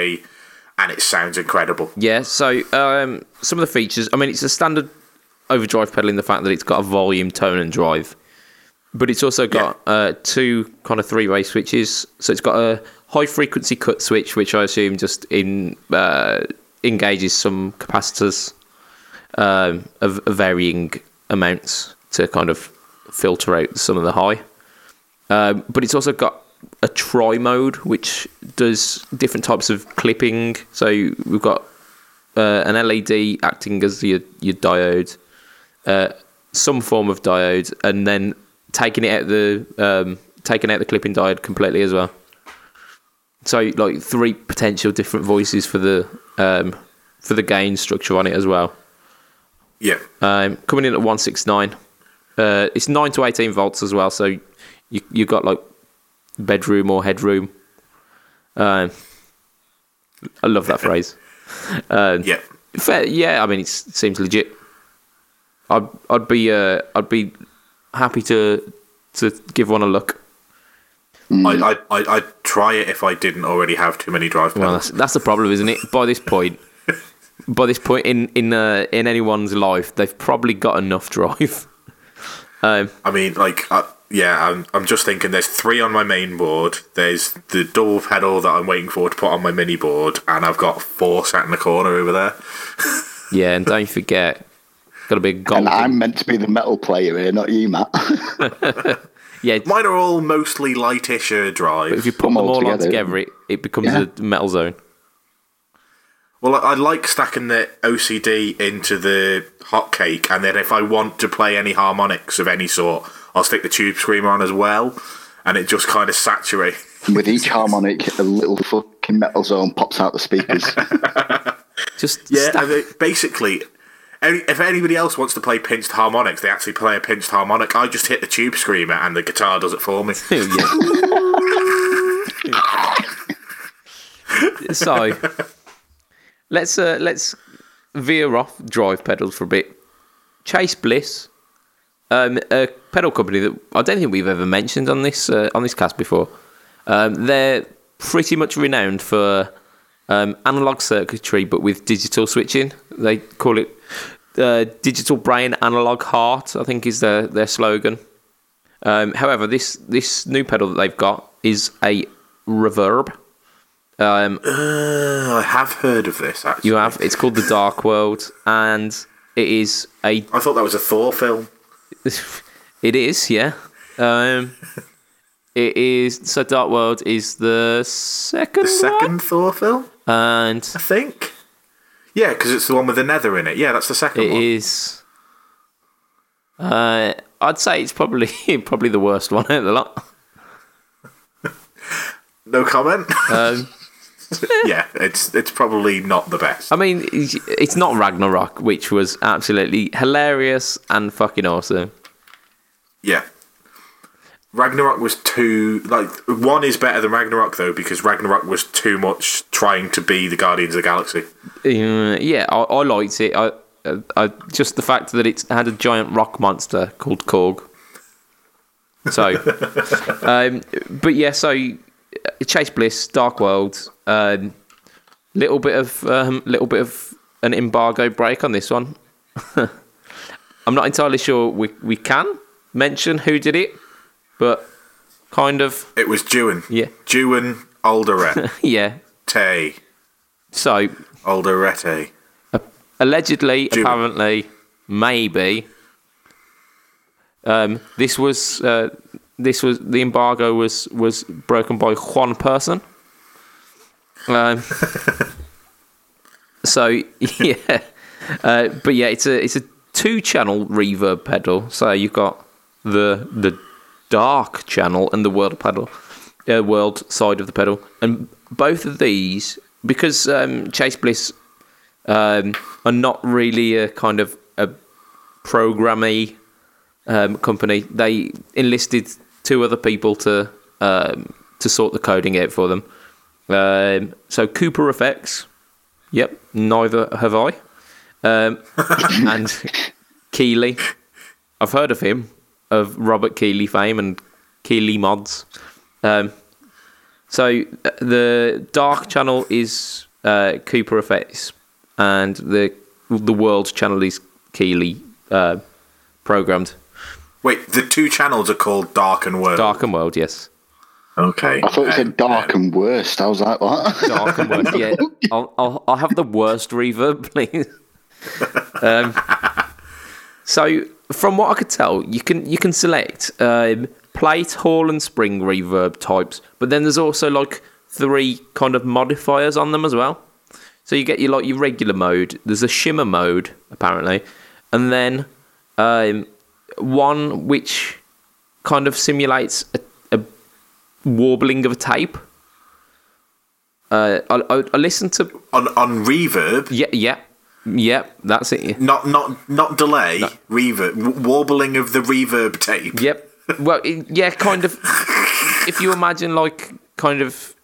and it sounds incredible. Yeah, so um, some of the features. I mean, it's a standard overdrive pedal in the fact that it's got a volume, tone, and drive, but it's also got uh, two kind of three-way switches. So it's got a high-frequency cut switch, which I assume just in uh, engages some capacitors um, of, of varying amounts to kind of filter out some of the high. Um, but it's also got a tri mode, which does different types of clipping. So we've got uh, an LED acting as your, your diode, uh, some form of diode, and then taking it out the um, taking out the clipping diode completely as well. So like three potential different voices for the um, for the gain structure on it as well. Yeah, Um, coming in at 169. Uh, it's 9 to 18 volts as well, so you you got like bedroom or headroom. Um, I love that phrase. Uh, yeah. fair, yeah, I mean it seems legit. I'd I'd be uh, I'd be happy to to give one a look. I, I, I, I'd try it if I didn't already have too many drive Well, that's that's the problem, isn't it? By this point, by this point in in uh, in anyone's life, they've probably got enough drive. Um, I mean, like, uh, yeah, I'm, I'm just thinking there's three on my main board. There's the double pedal that I'm waiting for to put on my mini board, and I've got four sat in the corner over there. Yeah, and don't forget, got to be a golden. And I'm meant to be the metal player here, not you, Matt. yeah, Mine are all mostly lightisher uh, drive. if you put them them all all on together. together, it, it becomes Yeah. a metal zone. Well, I I like stacking the OCD into the hotcake, and then if I want to play any harmonics of any sort, I'll stick the tube screamer on as well, and it just kind of saturates. With each harmonic, a little fucking fucking metal zone pops out the speakers. Just Yeah, sta- I mean, basically, any, if anybody else wants to play pinched harmonics, they actually play a pinched harmonic. I just hit the tube screamer and the guitar does it for me. so let's uh, let's veer off drive pedals for a bit. Chase Bliss, um, a pedal company that I don't think we've ever mentioned on this uh, on this cast before. Um, they're pretty much renowned for um, analog circuitry, but with digital switching. They call it uh, digital brain, analog heart. I think is their their slogan. Um, however, this this new pedal that they've got is a reverb. Um, Uh, I have heard of this, actually. you have it's called the Dark World, and it is a I thought that was a Thor film. it is yeah. Um, it is so Dark World is the second, The second Thor film, one, and I think. Yeah, because it's the one with the Aether in it. Yeah, that's the second it one. is. Uh, I'd say it's probably probably the worst one out of the lot. No comment. Um, yeah, it's it's probably not the best. I mean, it's not Ragnarok, which was absolutely hilarious and fucking awesome. Yeah. Ragnarok was too like one is better than Ragnarok though because Ragnarok was too much trying to be the Guardians of the Galaxy. Uh, yeah, I, I liked it. I, I just the fact that it had a giant rock monster called Korg. So, um, but yeah, so Chase Bliss, Dark World, um, little bit of um, little bit of an embargo break on this one. I'm not entirely sure we we can mention who did it, but kind of It was Dewan. yeah, Dewan Alderete. yeah. Tay. So Alderete. allegedly, apparently, maybe. Um, this was uh, this was the embargo was was broken by one person. Um, so yeah, uh, but yeah, it's a it's a two channel reverb pedal. So you've got the the dark channel and the world pedal, uh, world side of the pedal, and both of these because um, Chase Bliss um, are not really a kind of a programmy um, company. They enlisted two other people to um, to sort the coding out for them. Um, so Cooper Effects, yep, neither have I. Um, and Keeley, I've heard of him, of Robert Keeley fame and Keeley mods. Um, so uh, the dark channel is uh, Cooper Effects, and the the world channel is Keeley uh, programmed. Wait, the two channels are called Dark and World. Dark and World, yes. Okay. I thought it said Um, dark and worst. I was like, what? Dark and World, yeah. I'll, I'll, I'll have the worst reverb, please. um, so, from what I could tell, you can you can select um, plate, hall, and spring reverb types, but then there's also like three kind of modifiers on them as well. So you get your like your regular mode. There's a shimmer mode apparently, and then um, one which kind of simulates a, a warbling of a tape. Uh, I, I, I listened to on on reverb, yeah yeah yeah that's it not not not delay, reverb, w- warbling of the reverb tape. Yep. Well, yeah, kind of. if you imagine, like, kind of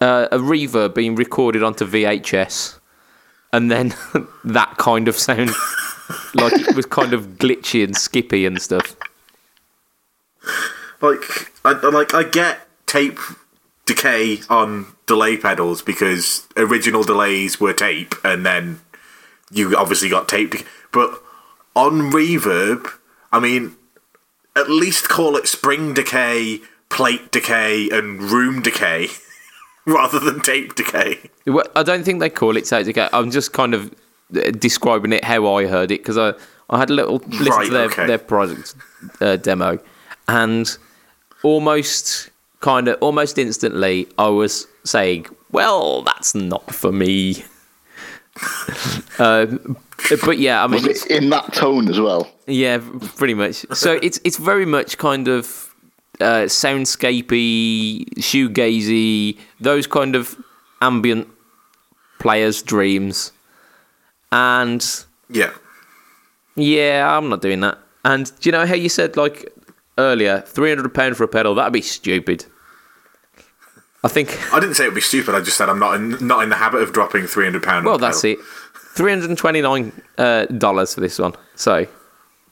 uh, a reverb being recorded onto VHS, and then that kind of sound, like it was kind of glitchy and skippy and stuff. Like I I- like I get tape decay on delay pedals because original delays were tape, and then you obviously got tape. But on reverb, I mean, at least call it spring decay, plate decay, and room decay, rather than tape decay. Well, I don't think they call it tape decay. I'm just kind of uh, describing it how I heard it because I, I had a little listen Right, to their, okay. their product uh, demo, and almost kind of almost instantly I was saying, "Well, that's not for me." um, but yeah, I mean, Was it in that tone as well? yeah, pretty much. So it's it's very much kind of uh, soundscapey, shoegazy, those kind of ambient players' dreams. And Yeah. yeah, I'm not doing that. And do you know how you said like earlier, three hundred pound for a pedal? That'd be stupid. I think. I didn't say it'd be stupid. I just said I'm not in, not in the habit of dropping three hundred pound. Well, that's it. Three hundred and twenty nine uh, dollars for this one. So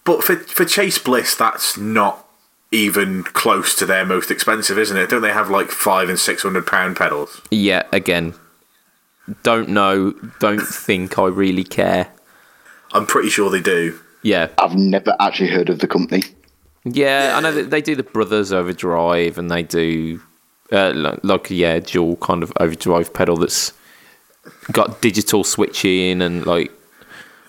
But for for Chase Bliss, that's not even close to their most expensive, isn't it? Don't they have like five and six hundred pound pedals? yeah, again, don't know. Don't think I really care. I'm pretty sure they do. Yeah, I've never actually heard of the company. Yeah. I know that they do the Brothers Overdrive, and they do uh, like, yeah, dual kind of overdrive pedal that's got digital switching and like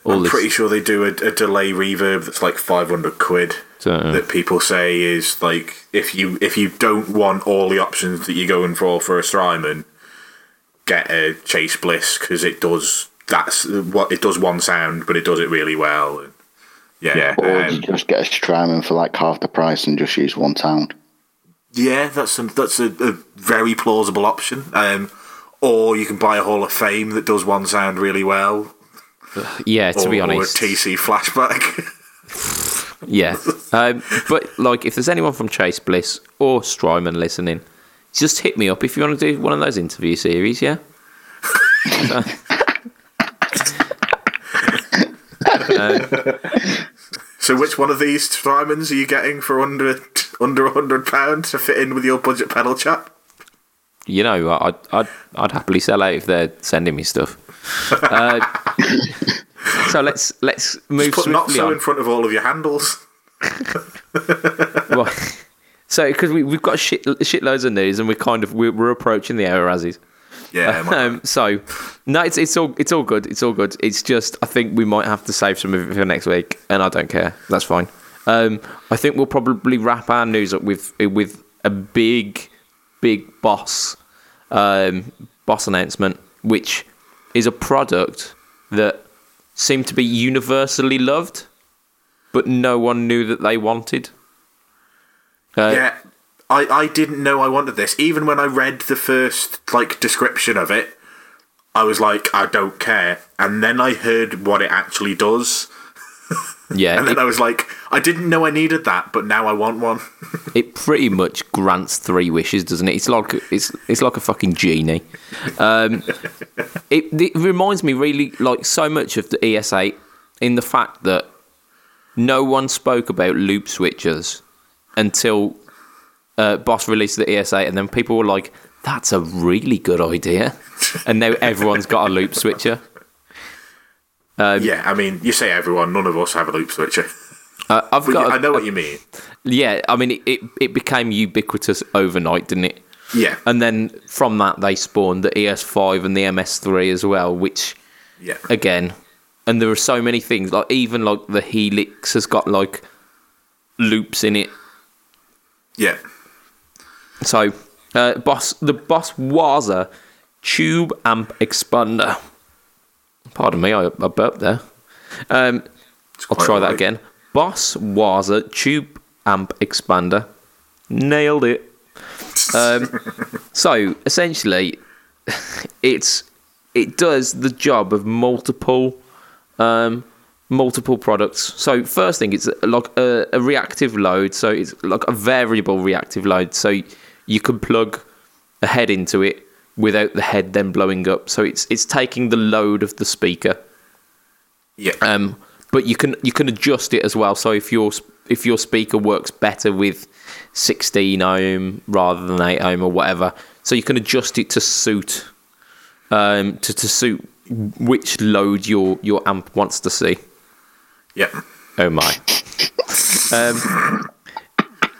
all I'm this. pretty sure they do a, a delay reverb that's like five hundred quid. So- that people say is like if you if you don't want all the options that you're going for for a Strymon, get a Chase Bliss because it does that's what it does one sound, but it does it really well. And yeah, Or um, just get a Strymon for like half the price and just use one sound. yeah, that's a, that's a, a very plausible option. Um, or you can buy a Hall of Fame that does one sound really well. yeah, to or, be honest. or a TC flashback. Yeah. Um, but like, if there's anyone from Chase Bliss or Strymon listening, just hit me up if you want to do one of those interview series. Yeah. so which one of these diamonds are you getting for under under a hundred pound to fit in with your budget pedal chap? You know, I'd I'd, I'd happily sell out if they're sending me stuff. Uh, so let's let's move Put not so on. in front of all of your handles. Well, so because we we've got shit shitloads of news and we're kind of we're, we're approaching the hour Razzies. Yeah, Um, so no, it's it's all it's all good. It's all good. It's just I think we might have to save some of it for next week, and I don't care. That's fine. Um, I think we'll probably wrap our news up with with a big, big boss um, boss announcement, which is a product that seemed to be universally loved, but no one knew that they wanted. Uh, yeah. I, I didn't know I wanted this. Even when I read the first like description of it, I was like, I don't care. And then I heard what it actually does, yeah. and then it- I was like, I didn't know I needed that, but now I want one. It pretty much grants three wishes, doesn't it? It's like it's it's like a fucking genie. Um, it, it reminds me really like so much of the ES8 in the fact that no one spoke about loop switchers until uh, Boss released the ES8, and then people were like, "That's a really good idea," and now everyone's got a loop switcher. Um, yeah, I mean, you say everyone, none of us have a loop switcher. Uh, I've But got. yeah, a- I know what you mean. yeah, I mean, it, it, it became ubiquitous overnight, didn't it? Yeah, And then from that, they spawned the ES5 and the MS3 as well, which, yeah. again, and there are so many things, like even like the Helix has got like loops in it. Yeah. So, uh, Boss, the Boss Waza Tube Amp Expander. Pardon me, I, I burped there. Um, I'll try that again. Boss Waza Tube Amp Expander. Nailed it. Um, so essentially, it's it does the job of multiple um, multiple products. So first thing, it's like a, a reactive load. So it's like a variable reactive load. So you can plug a head into it without the head then blowing up. So it's it's taking the load of the speaker. Yeah. Um, but you can you can adjust it as well. So if your if your speaker works better with 16 ohm rather than 8 ohm or whatever, so you can adjust it to suit um, to to suit which load your your amp wants to see. yeah. Oh my. um,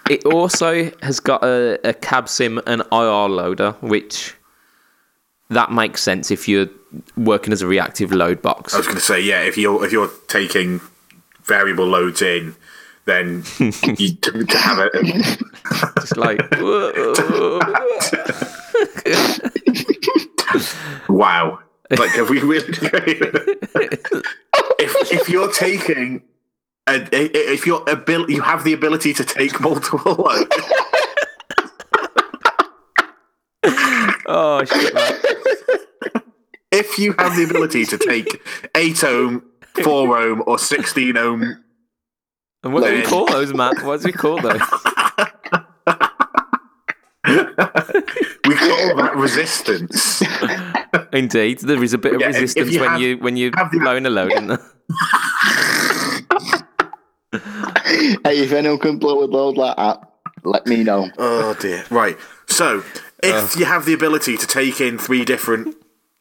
it also has got a, a cab sim and IR loader, which that makes sense if you're working as a reactive load box. I was going to say, yeah. If you're if you're taking variable loads in, then you to, to have it. It's like Wow. Like, have we really? if if you're taking if you're abil- you have the ability to take multiple loads. oh shit! Man. If you have the ability to take eight ohm, four ohm, or sixteen ohm, and what do we call those, Matt? What do we call those? we call that resistance. Indeed, there is a bit of yeah, resistance you when have, you when you have the, blowing a load. Yeah. Hey, if anyone can blow a load like that, let me know. Oh dear. Right. So, if uh. you have the ability to take in three different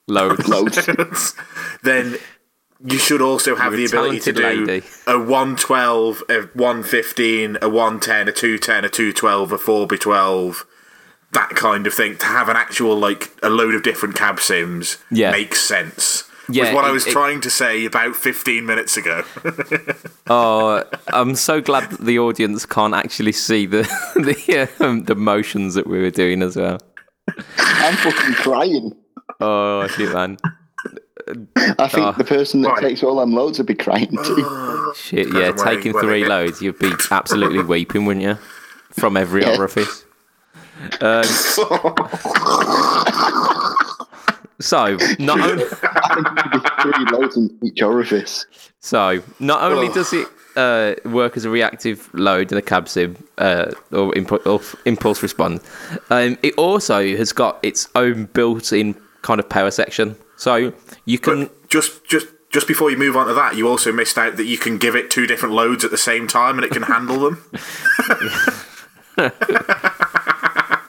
Loads. Loads. then you should also have You're a the ability to do talented lady. a 112, a 115, a 110, a 210, a 212, a 4b12, that kind of thing. To have an actual, like, a load of different cab sims Yeah. makes sense. Yeah, was what I was it- trying to say about 15 minutes ago. Oh, I'm so glad that the audience can't actually see the the um, the motions that we were doing as well. I'm fucking crying. Oh shit, man. I think Oh. the person that Right. takes all them loads would be crying too. Shit, yeah. Depends on Taking three get- loads, you'd be absolutely weeping, wouldn't you? From every Yeah. orifice. Um, so not only I think it could be three loads in each orifice. so not only does it uh, work as a reactive load in a cab sim uh, or, impu- or impulse response, um, it also has got its own built-in kind of power section. So you can But just, just, just before you move on to that, you also missed out that you can give it two different loads at the same time and it can handle them.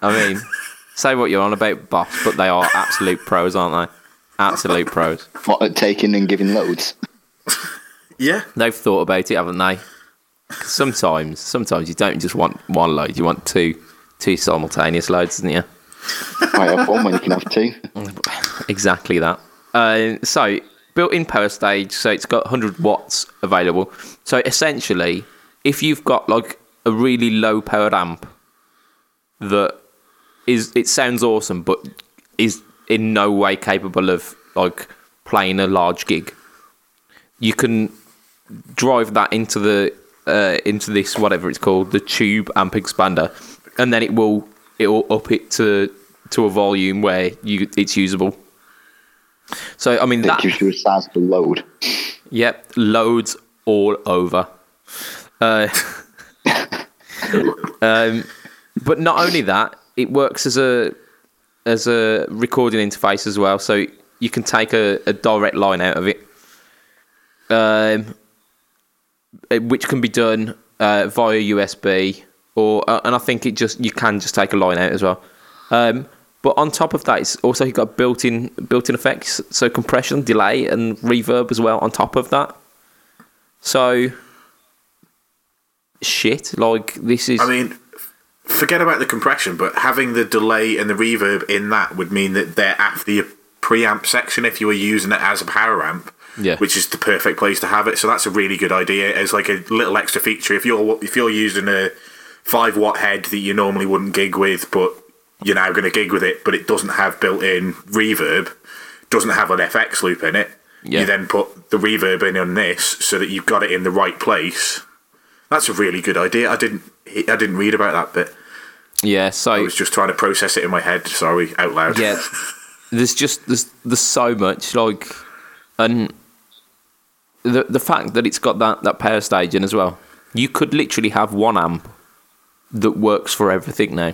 I mean, say what you're on about, boss, but they are absolute pros, aren't they? Absolute pros. What at taking and giving loads? Yeah. They've thought about it, haven't they? Sometimes, sometimes you don't just want one load; you want two, two simultaneous loads, don't you? Might have one when you can have two. Exactly that. Uh, so, built-in power stage, so it's got 100 watts available. So essentially, if you've got like a really low powered amp that is, it sounds awesome, but is in no way capable of like playing a large gig, you can drive that into the uh, into this whatever it's called, the tube amp expander, and then it will it will up it to to a volume where you it's usable. So I mean that gives you a sizable load. Yep, loads all over. Uh, um, but not only that, it works as a as a recording interface as well. So you can take a, a direct line out of it, um, which can be done uh, via USB, or uh, and I think it just you can just take a line out as well. Um, but on top of that, it's also you've got built-in built-in effects, so compression, delay, and reverb as well. On top of that, so shit, like this is I mean, forget about the compression, but having the delay and the reverb in that would mean that they're after your preamp section if you were using it as a power amp. Yeah. Which is the perfect place to have it. So that's a really good idea as like a little extra feature. If you're if you're using a five watt head that you normally wouldn't gig with, but you're now going to gig with it, but it doesn't have built in reverb, doesn't have an FX loop in it. Yeah. You then put the reverb in on this so that you've got it in the right place. That's a really good idea. I didn't I didn't read about that bit. yeah. so I was just trying to process it in my head. Sorry, out loud. yeah, there's just there's there's so much like, and the the fact that it's got that that power stage in as well. You could literally have one amp that works for everything now.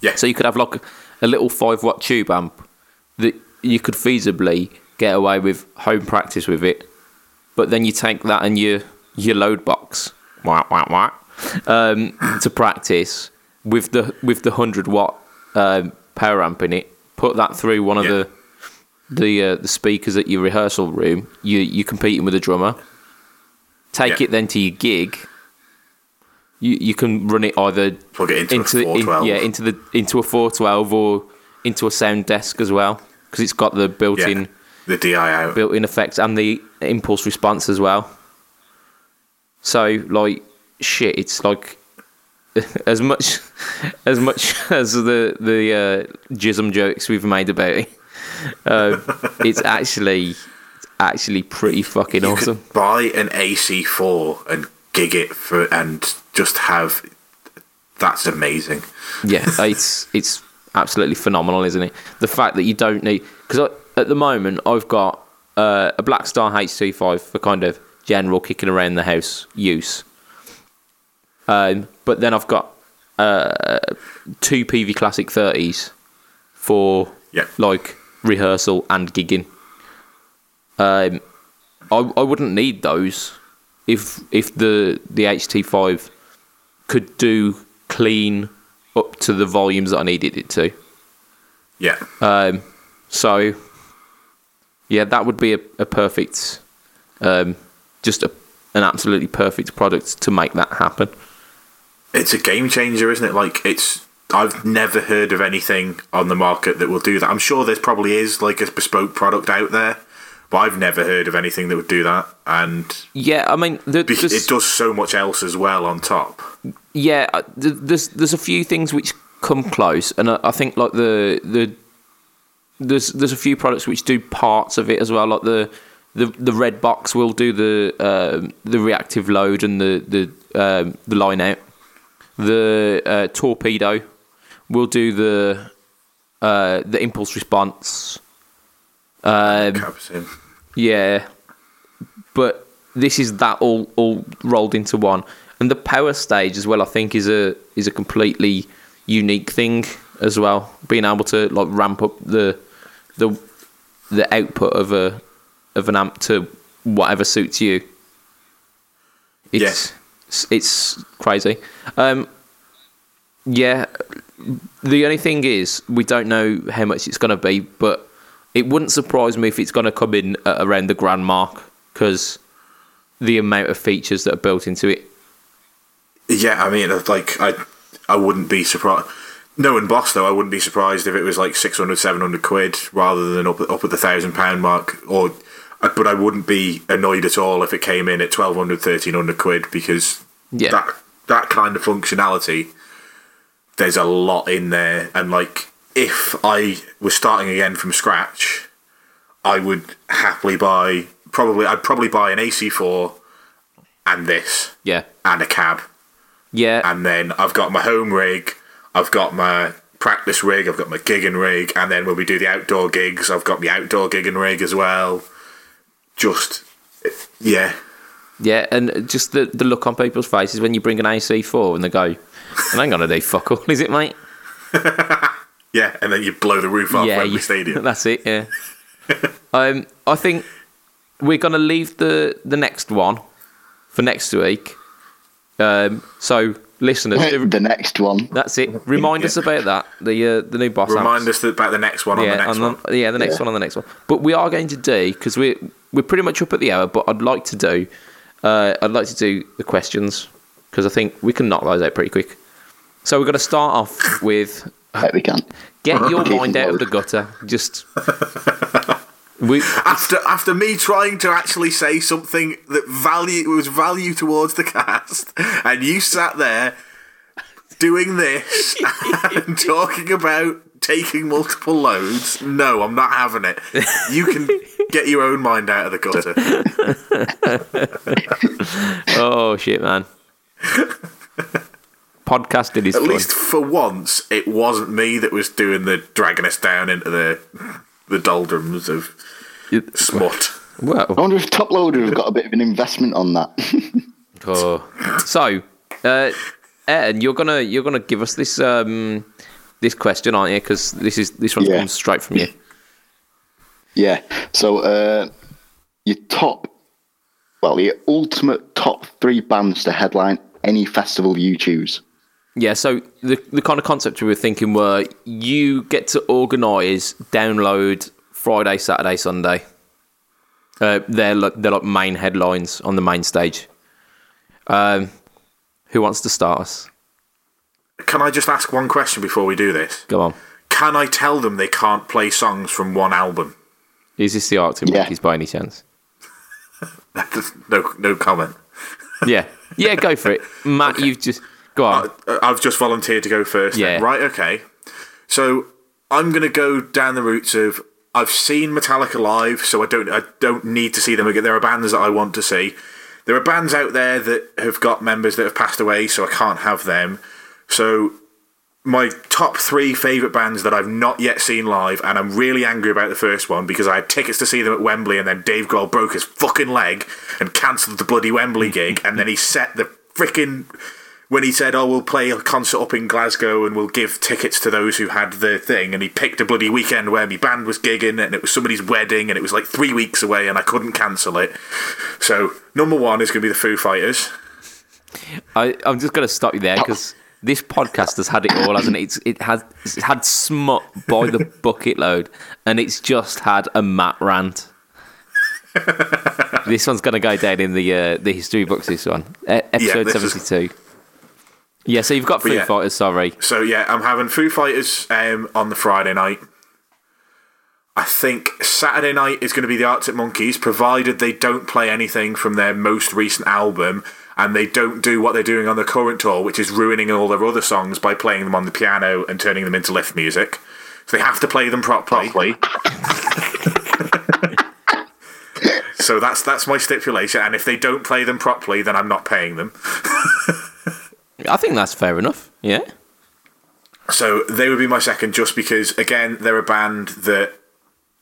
yeah. So you could have like a, a little five watt tube amp that you could feasibly get away with home practice with it, but then you take that and your your load box wah, wah, wah, um, to practice with the with the hundred watt um, power amp in it. Put that through one of Yeah. the the uh, the speakers at your rehearsal room. You you're competing with a drummer. Take Yeah. it then to your gig. You you can run it either Plug it into, into a in, 412. yeah into the into a 412 or into a sound desk as well because it's got the built-in Yeah. the DI out. built-in effects and the impulse response as well so like shit it's like as much as much as the the uh, jism jokes we've made about it uh, it's actually it's actually pretty fucking You awesome buy an AC4 and gig it for and just have. That's amazing. yeah it's it's absolutely phenomenal, isn't it? The fact that you don't need because at the moment I've got uh, a Blackstar HT5 for kind of general kicking around the house use, um, but then I've got uh, two Peavey Classic 30s for Yeah. like rehearsal and gigging. Um, I I wouldn't need those if if the the HT5 could do clean up to the volumes that I needed it to. Yeah. Um, so yeah, that would be a, a perfect, um, just a, an absolutely perfect product to make that happen. It's a game changer, isn't it? Like it's I've never heard of anything on the market that will do that. I'm sure there probably is like a bespoke product out there, but I've never heard of anything that would do that. And Yeah, I mean, the, it does so much else as well on top. yeah, uh, there's there's a few things which come close, and I, I think like the the there's there's a few products which do parts of it as well, like the the the red box will do the um the reactive load and the the um, the line out. The uh, torpedo will do the uh, the impulse response. Um, yeah, but this is that all all rolled into one, and the power stage as well. I think is a is a completely unique thing as well. Being able to like ramp up the the the output of a of an amp to whatever suits you. It's it's crazy. Um, yeah, the only thing is we don't know how much it's going to be, but it wouldn't surprise me if it's going to come in around the grand mark because the amount of features that are built into it. Yeah, I mean, like I, I wouldn't be surprised. Knowing Boss though, I wouldn't be surprised if it was like 600, 700 quid rather than up up at the thousand pound mark. Or, but I wouldn't be annoyed at all if it came in at 1200, 1300 quid because Yeah. that that kind of functionality. There's a lot in there, and like if I was starting again from scratch, I would happily buy. Probably, I'd probably buy an AC4 and this Yeah, and a cab yeah, and then I've got my home rig, I've got my practice rig, I've got my gigging rig, and then when we do the outdoor gigs, I've got my outdoor gigging rig as well. Just, yeah, yeah, and just the the look on people's faces when you bring an AC4 and they go, "And I'm gonna do fuck all, is it, mate?" yeah, and then you blow the roof off Wembley you- Stadium. That's it. Yeah. um, I think we're gonna leave the the next one for next week. Um, so listeners, the next one. that's it. Remind us about that. The uh, the new boss. Remind amps. us about the next one on yeah, the next on one. The, yeah, the next Yeah. one on the next one. But we are going to do because we're we're pretty much up at the hour. But I'd like to do uh, I'd like to do the questions because I think we can knock those out pretty quick. So we're going to start off with Bet we can. get your mind out of the gutter. Just we After after me trying to actually say something that value was value towards the cast, and you sat there doing this and talking about taking multiple loads. No, I'm not having it. You can get your own mind out of the gutter. oh shit, man. Podcasting is At fun. least for once, it wasn't me that was doing the dragging us down into the the doldrums of smut. well, I wonder if Toploader have got a bit of an investment on that. Oh. So, uh, Ed, you're gonna you're gonna give us this um, this question, aren't you? Because this is this one Yeah. comes straight from you. yeah. So, uh, your top, well, your ultimate top three bands to headline any festival you choose. Yeah. So the the kind of concept we were thinking were you get to organise download Friday, Saturday, Sunday. Uh, they're like, they're like main headlines on the main stage. Um, who wants to start us? Can I just ask one question before we do this? Go on. Can I tell them they can't play songs from one album? Is this the Arctic Yeah. Monkeys by any chance? no, no comment. Yeah. Yeah. Go for it, Matt. You've just go on. Uh, I've just volunteered to go first. then. Yeah. Right. Okay. So I'm going to go down the routes of I've seen Metallica live, so I don't I don't need to see them again. There are bands that I want to see. There are bands out there that have got members that have passed away, so I can't have them. So my top three favourite bands that I've not yet seen live, and I'm really angry about the first one because I had tickets to see them at Wembley, and then Dave Grohl broke his fucking leg and cancelled the bloody Wembley gig, and then he set the freaking when he said, "Oh, we'll play a concert up in Glasgow and we'll give tickets to those who had the thing," and he picked a bloody weekend where my band was gigging and it was somebody's wedding and it was like three weeks away and I couldn't cancel it. So number one is going to be the Foo Fighters. I, I'm just going to stop you there because this podcast has had it all, hasn't it? It's, it has it's had smut by the bucket load, and it's just had a Matt rant. this one's going to go down in the uh, the history books. This one, E- episode is- seventy two. Yeah, so you've got Foo yeah. Fighters. Sorry, So yeah, I'm having Foo Fighters um, on the Friday night. I think Saturday night is going to be the Arctic Monkeys, provided they don't play anything from their most recent album and they don't do what they're doing on the current tour, which is ruining all their other songs by playing them on the piano and turning them into lift music. So they have to play them properly. so that's that's my stipulation. And if they don't play them properly, then I'm not paying them. I think that's fair enough. Yeah, So they would be my second, just because again they're a band that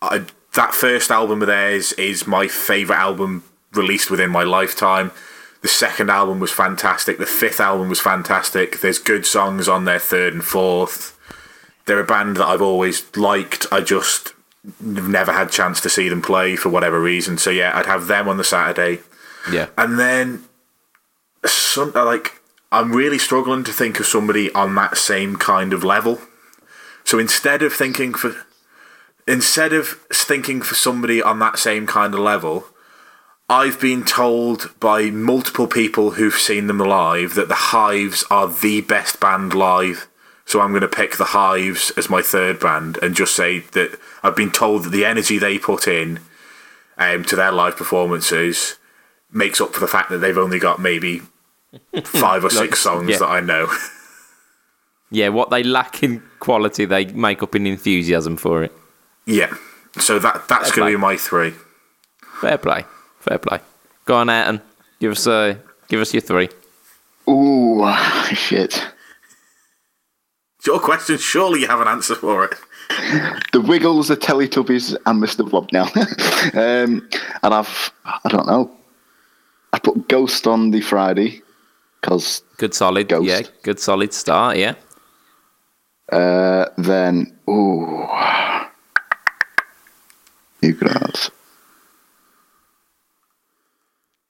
I, that first album of theirs is my favorite album released within my lifetime. The second album was fantastic. The fifth album was fantastic. There's good songs on their third and fourth. They're a band that I've always liked. I just never had chance to see them play for whatever reason. So yeah, I'd have them on the Saturday. yeah. And then, some, like, I'm really struggling to think of somebody on that same kind of level. So instead of thinking for, instead of thinking for somebody on that same kind of level, I've been told by multiple people who've seen them live that the Hives are the best band live. So I'm going to pick the Hives as my third band and just say that I've been told that the energy they put in um, to their live performances makes up for the fact that they've only got maybe five or six songs yeah. that I know. Yeah, what they lack in quality, they make up in enthusiasm for it. yeah. So that that's going to be my three. Fair play, fair play. Go on, Ayrton. Give us uh, give us your three. Ooh, shit. It's your question. Surely you have an answer for it. The Wiggles, the Teletubbies, and Mr. Blob now. um, and I've, I don't know. I put Ghost on the Friday because Good solid, Ghost. yeah. Good solid start, yeah. uh, then, ooh. You could have.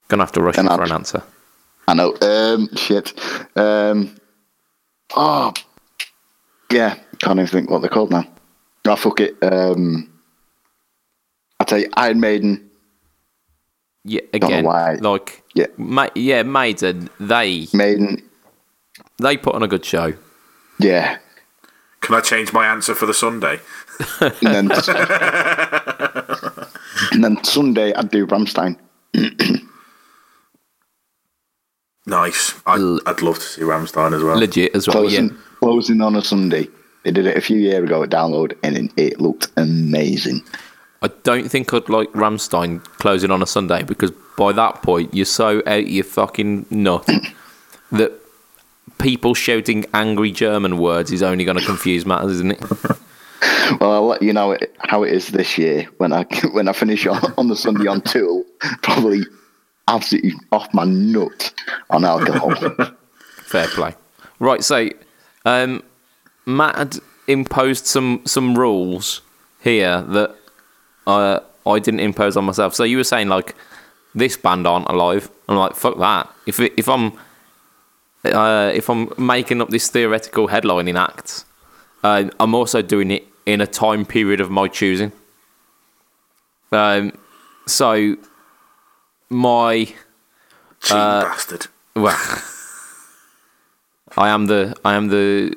Gonna have to rush for an answer. I know. Um, shit. Um, oh, yeah. Can't even think what they're called now. Oh, fuck it. Um, I'll tell you, Iron Maiden. Yeah, again, why. like Yeah. ma- yeah, Maiden. They Maiden. they put on a good show. Yeah. Can I change my answer for the Sunday? And then, and then Sunday, I'd do Rammstein. Nice. I'd, L- I'd love to see Rammstein as well. Legit as well. Closing, Yeah, closing on a Sunday. They did it a few years ago at Download, and it, it looked amazing. I don't think I'd like Rammstein closing on a Sunday because by that point you're so out of your fucking nut that people shouting angry German words is only going to confuse matters, isn't it? Well, I'll let you know how it is this year when I when I finish on, on the Sunday on Tool. Probably absolutely off my nut on alcohol. Fair play. Right, so um, Matt had imposed some some rules here that uh, I didn't impose on myself. So you were saying like this band aren't alive. I'm like fuck that. If it, if I'm uh, if I'm making up this theoretical headlining act, uh, I'm also doing it in a time period of my choosing. Um, so my Cheating Uh, bastard. well, I am the I am the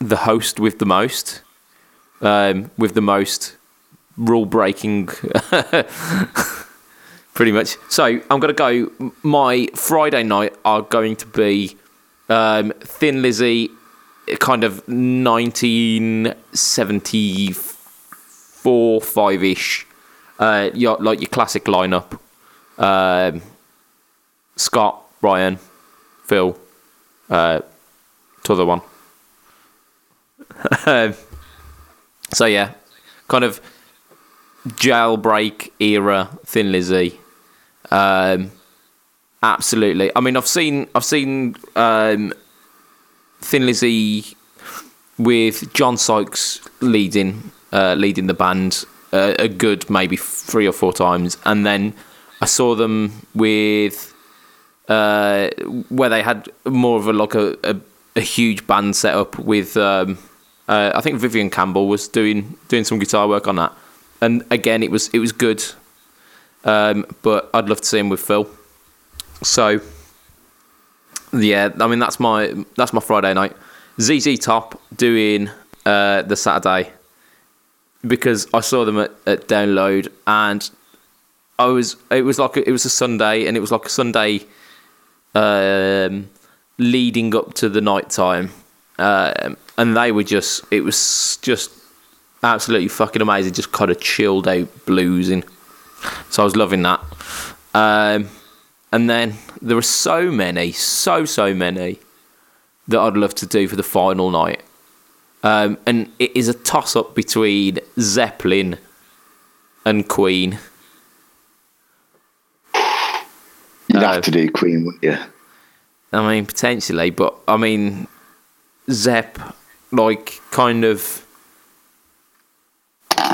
the host with the most, um, with the most rule breaking, pretty much. So I'm gonna go. My Friday night are going to be um, Thin Lizzy, kind of 1974 five ish, uh, your, like your classic lineup. Um, Scott, Ryan, Phil, uh, t'other one. um, so yeah, kind of jailbreak era Thin Lizzy. Um, absolutely. I mean, I've seen I've seen um, Thin Lizzy with John Sykes leading uh, leading the band uh, a good maybe three or four times, and then I saw them with uh, where they had more of a like a, a, a huge band set up with um, uh, I think Vivian Campbell was doing doing some guitar work on that, and again it was it was good, um, but I'd love to see him with Phil. So yeah, I mean that's my that's my Friday night. ZZ Top doing uh, the Saturday because I saw them at, at Download and I was it was like a, it was a Sunday and it was like a Sunday um, leading up to the night time um, and they were just it was just absolutely fucking amazing just kind of chilled out bluesing so I was loving that um, and then there were so many so so many that I'd love to do for the final night um, and it is a toss up between Zeppelin and Queen. You'd Uh, have to do Queen, wouldn't you? I mean, potentially, but I mean, Zepp, like, kind of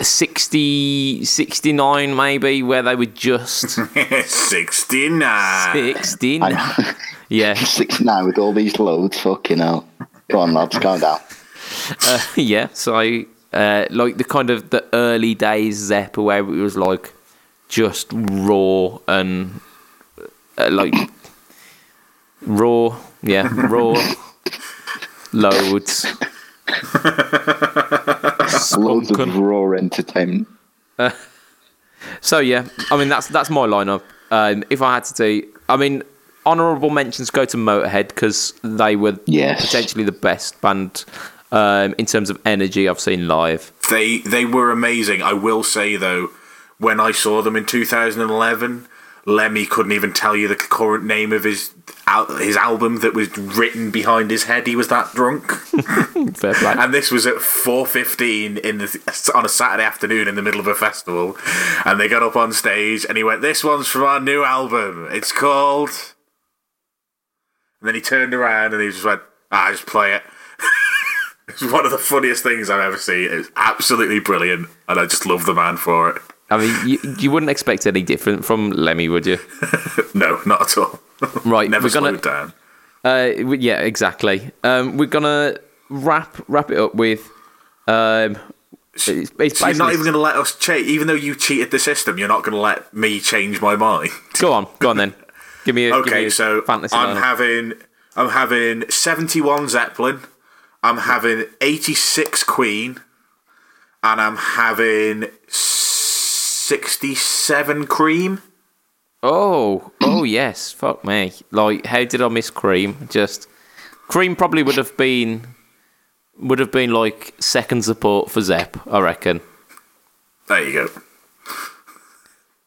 60, 69 maybe, where they were just 69. 16. I Yeah, six now with all these loads. Fucking hell. Go on, lads, calm down. yeah. So, uh, like the kind of the early days Zepp, where it was like just raw and uh, like raw, yeah, raw loads. Loads of raw entertainment. So yeah, I mean that's that's my lineup. Um, if I had to do, I mean, honourable mentions go to Motorhead because they were Yes. potentially the best band um, in terms of energy I've seen live. They they were amazing. I will say though, when I saw them in 2011, Lemmy couldn't even tell you the current name of his al- his album that was written behind his head. He was that drunk. Fair play. and this was at 4:15 in the on a Saturday afternoon in the middle of a festival. And they got up on stage and he went, "This one's from our new album. It's called." And then he turned around and he just went, "I ah, just play it." It's one of the funniest things I've ever seen. It's absolutely brilliant, and I just love the man for it. I mean, you, you wouldn't expect any different from Lemmy, would you? No, not at all. Right, Never we're gonna- down. Uh, yeah, exactly. Um, we're gonna wrap wrap it up with. Um, it's, it's So you're not even going to let us cheat, even though you cheated the system. You're not going to let me change my mind. go on, go on then. Give me a give me Okay, a so fantasy. I'm lineup. having I'm having 71 Zeppelin, I'm having 86 Queen, and I'm having 67 Cream. Oh, oh yes. Fuck me. Like, how did I miss Cream? Just Cream probably would have been would have been like second support for Zepp. I reckon. There you go.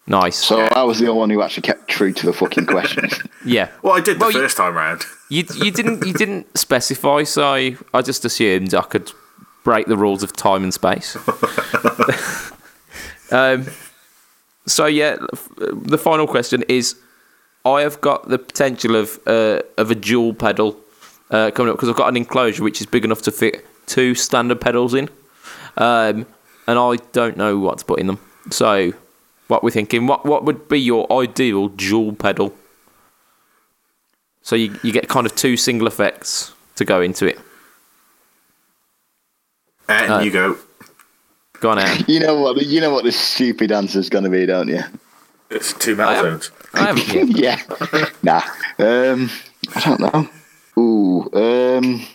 Nice. So I was the only one who actually kept true to the fucking questions. yeah. Well, I did the Well, you- first time round. You you didn't you didn't specify, so I just assumed I could break the rules of time and space. um, so yeah, the final question is: I have got the potential of uh, of a dual pedal uh, coming up because I've got an enclosure which is big enough to fit two standard pedals in, um, and I don't know what to put in them. So, what we're thinking? What what would be your ideal dual pedal? So you, you get kind of two single effects to go into it. And Uh, you go. Go on out. you know what? You know what the stupid answer is going to be, don't you? It's two metal I am- zones. Haven't yeah. nah. Um, I don't know. Ooh. Um.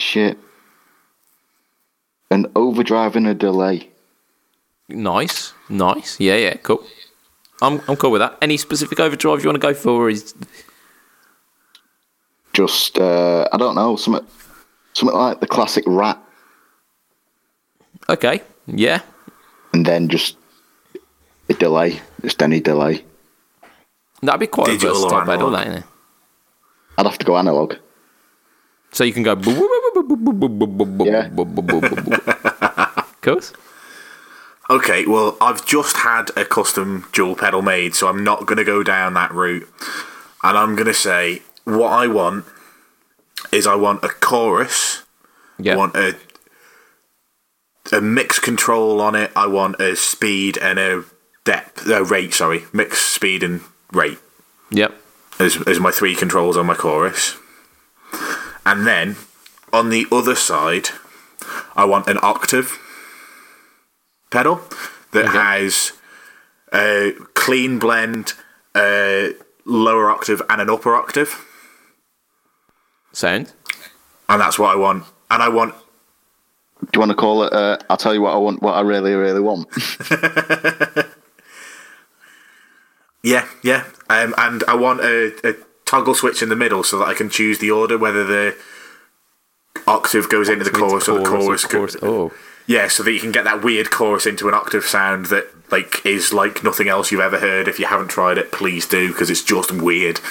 Shit. An overdrive and a delay. Nice, nice. Yeah, yeah, cool. I'm I'm cool with that. Any specific overdrive you want to go for? Or is Just uh, I don't know something, something like the classic rat, okay? Yeah, and then just a delay, just any delay. that'd be quite Digital a or versatile pedal, analog? that, isn't it? I'd have to go analog. So you can go. Yeah. Of course. Okay, well, I've just had a custom dual pedal made, so I'm not going to go down that route. And I'm going to say what I want is I want a chorus, I Yeah. want a a mix control on it, I want a speed and a depth, uh, rate, sorry, mix, speed, and rate Yep. as, as my three controls on my chorus. And then on the other side, I want an octave pedal that Okay. has a clean blend, a lower octave, and an upper octave. Sound. And that's what I want. And I want, Do you want to call it? Uh, I'll tell you what I want. What I really, really want. yeah, yeah. Um, and I want a, a toggle switch in the middle so that I can choose the order whether the octave goes into the chorus or the chorus. chorus. goes- Oh. Yeah, so that you can get that weird chorus into an octave sound that like is like nothing else you've ever heard. If you haven't tried it, please do because it's just weird.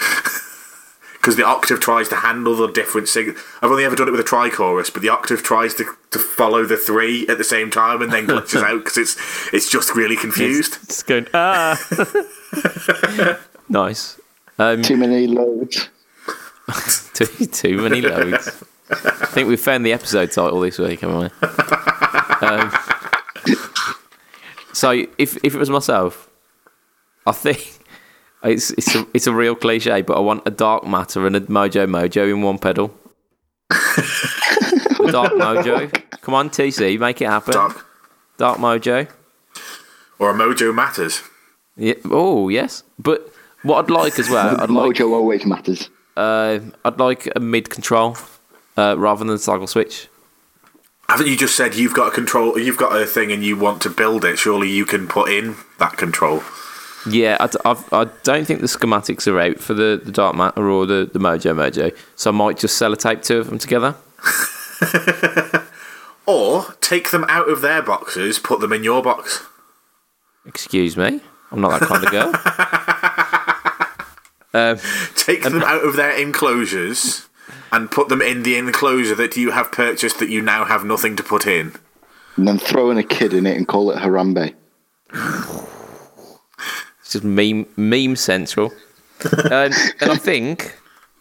Because the octave tries to handle the different sig. I've only ever done it with a tri-chorus, but the octave tries to, to follow the three at the same time and then glitches out because it's it's just really confused. It's going. Ah. nice. Um, Too many loads. too, too many loads. I think we've found the episode title this week, haven't we? Um, so if if it was myself, I think it's it's a, it's a real cliche, but I want a dark matter and a mojo mojo in one pedal. dark mojo. Come on, TC, make it happen. Dark Dark mojo. or a mojo matters. Yeah. Oh yes, but what I'd like as well, I'd like Mojo always matters. uh, I'd like a mid control uh, rather than toggle switch. Haven't you just said you've got a control? You've got a thing and you want to build it. Surely you can put in that control. Yeah, I, d- I've- I don't think the schematics are out for the, the Dark Matter or the, the Mojo Mojo, so I might just sellotape two of them together. Or take them out of their boxes, put them in your box. Excuse me, I'm not that kind of girl. um, Take them out of their enclosures and put them in the enclosure that you have purchased that you now have nothing to put in. And then throw in a kid in it and call it Harambe. just meme meme central, um, and I think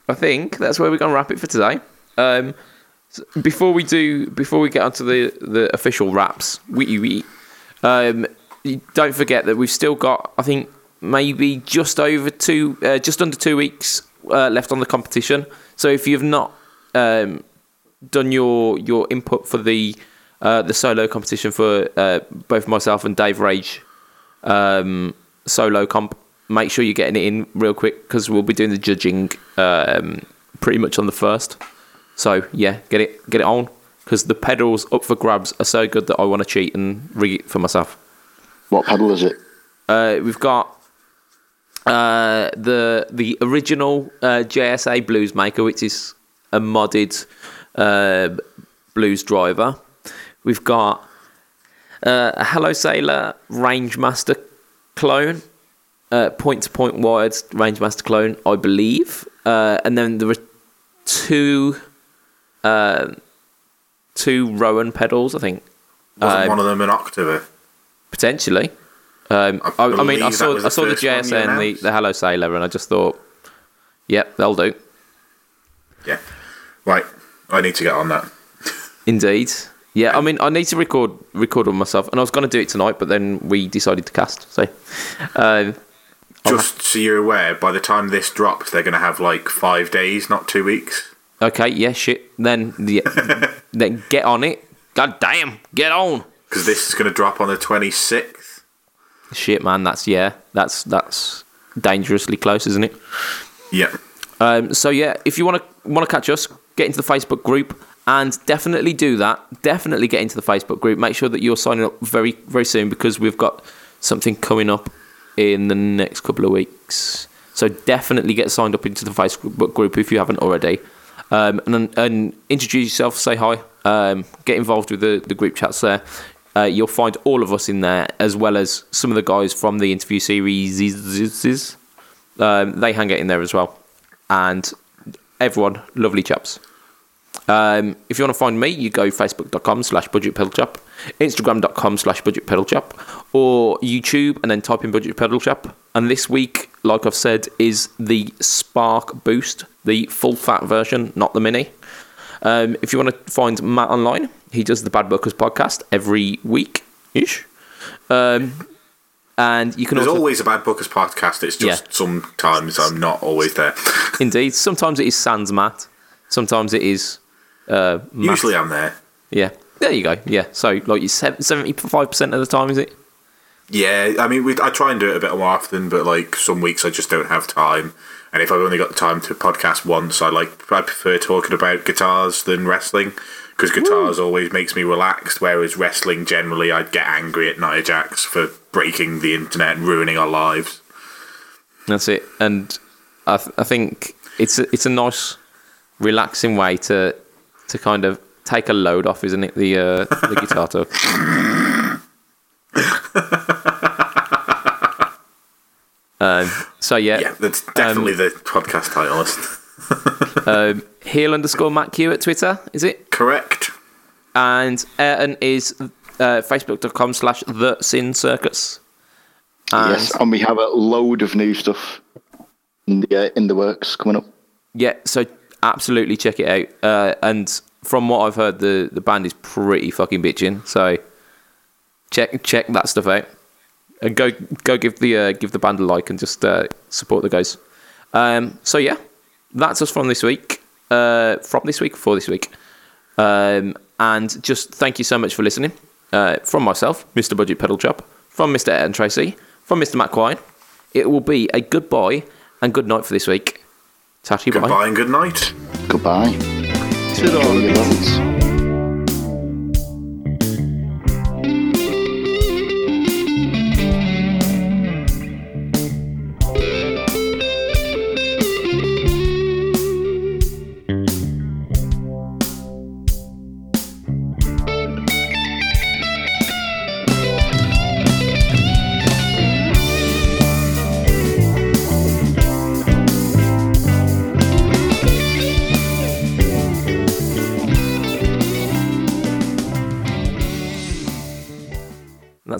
I think that's where we're gonna wrap it for today. Um, so before we do, before we get onto the the official wraps, we we um, don't forget that we've still got I think maybe just over two, uh, just under two weeks uh, left on the competition. So if you've not um, done your your input for the uh, the solo competition for uh, both myself and Dave Rage um, solo comp, make sure you're getting it in real quick because we'll be doing the judging um, pretty much on the first. So yeah, get it get it on because the pedals up for grabs are so good that I want to cheat and rig it for myself. What pedal is it? Uh, we've got uh, the the original uh, JSA Blues Maker, which is a modded uh, blues driver. We've got uh, a Hello Sailor Rangemaster clone, uh, point to point wired Rangemaster clone, I believe, uh, and then there are two uh, two Rowan pedals, I think. Wasn't Um, one of them an octave? Potentially. Um, I I, I mean, I saw I the saw the first one you JSA and the, the Hello Sailor, and I just thought, yep, they'll do. Yeah. Right. I need to get on that. Indeed. Yeah, I mean, I need to record record on myself, and I was going to do it tonight, but then we decided to cast. So, um, Just so you're aware, by the time this drops, they're going to have like five days, not two weeks. okay, yeah, shit. Then, yeah, then get on it. God damn, get on. Because this is going to drop on the 26th. Shit, man. That's yeah. That's that's dangerously close, isn't it? Yeah. Um, so yeah, if you want to want to catch us, get into the Facebook group and definitely do that. Definitely get into the Facebook group. Make sure that you're signing up very very soon because we've got something coming up in the next couple of weeks. So definitely get signed up into the Facebook group if you haven't already. Um, and, and introduce yourself, say hi, um, get involved with the, the group chats there. Uh, you'll find all of us in there, as well as some of the guys from the interview series. Um, they hang out in there as well, and everyone, lovely chaps. Um, if you want to find me, you go facebook.com slash budget pedal shop, instagram.com slash budget pedal shop, or YouTube and then type in budget pedal shop. And this week, like I've said, is the Spark Boost, the full fat version, not the mini. Um, if you want to find Matt online, he does the Bad Bookers podcast every week ish. Um, and you can There's also always a Bad Bookers podcast. It's just Yeah. sometimes I'm not always there. indeed sometimes it is Sans Matt, sometimes it is uh. Usually I'm there. Yeah, there you go. Yeah, so like you seventy five percent of the time is it? Yeah, I mean, we, I try and do it a bit more often, but like some weeks I just don't have time. And if I've only got the time to podcast once, I like I prefer talking about guitars than wrestling because guitars always makes me relaxed. Whereas wrestling, generally, I'd get angry at Nia Jax for breaking the internet and ruining our lives. That's it. And I, th- I think it's a, it's a nice, relaxing way to to kind of take a load off, isn't it? The uh, the guitar talk. um, so yeah, Yeah, that's definitely the podcast title. um, heel underscore Matt Q at Twitter, is it? Correct. And Ayrton is uh, facebook.com slash the sin circus. And yes, and we have a load of new stuff in the, uh, in the works coming up. Yeah, so absolutely check it out. Uh, and from what I've heard, the, the band is pretty fucking bitching. So check check that stuff out. And go go give the uh, give the band a like and just uh, support the guys. Um, so yeah, that's us from this week. Uh, from this week for this week. Um, and just thank you so much for listening. Uh, from myself, Mr. Budget Pedal Shop, from Mr. Ed and Tracy, from Mr. Matt Quine. It will be a goodbye and good night for this week. Tatty bye. Goodbye and good night. Goodbye. Enjoy your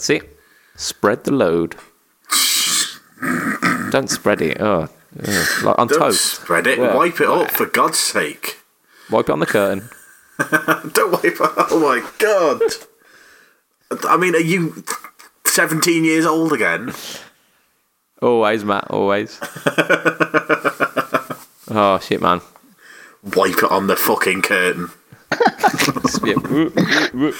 That's it. Spread the load. Don't spread it. Oh, like on Don't toast. spread it. Wipe it up, for God's sake. Wipe it on the curtain. Don't wipe it. Oh my God. I mean, are you 17 years old again? Always, Matt. Always. oh shit, man. Wipe it on the fucking curtain. Yeah.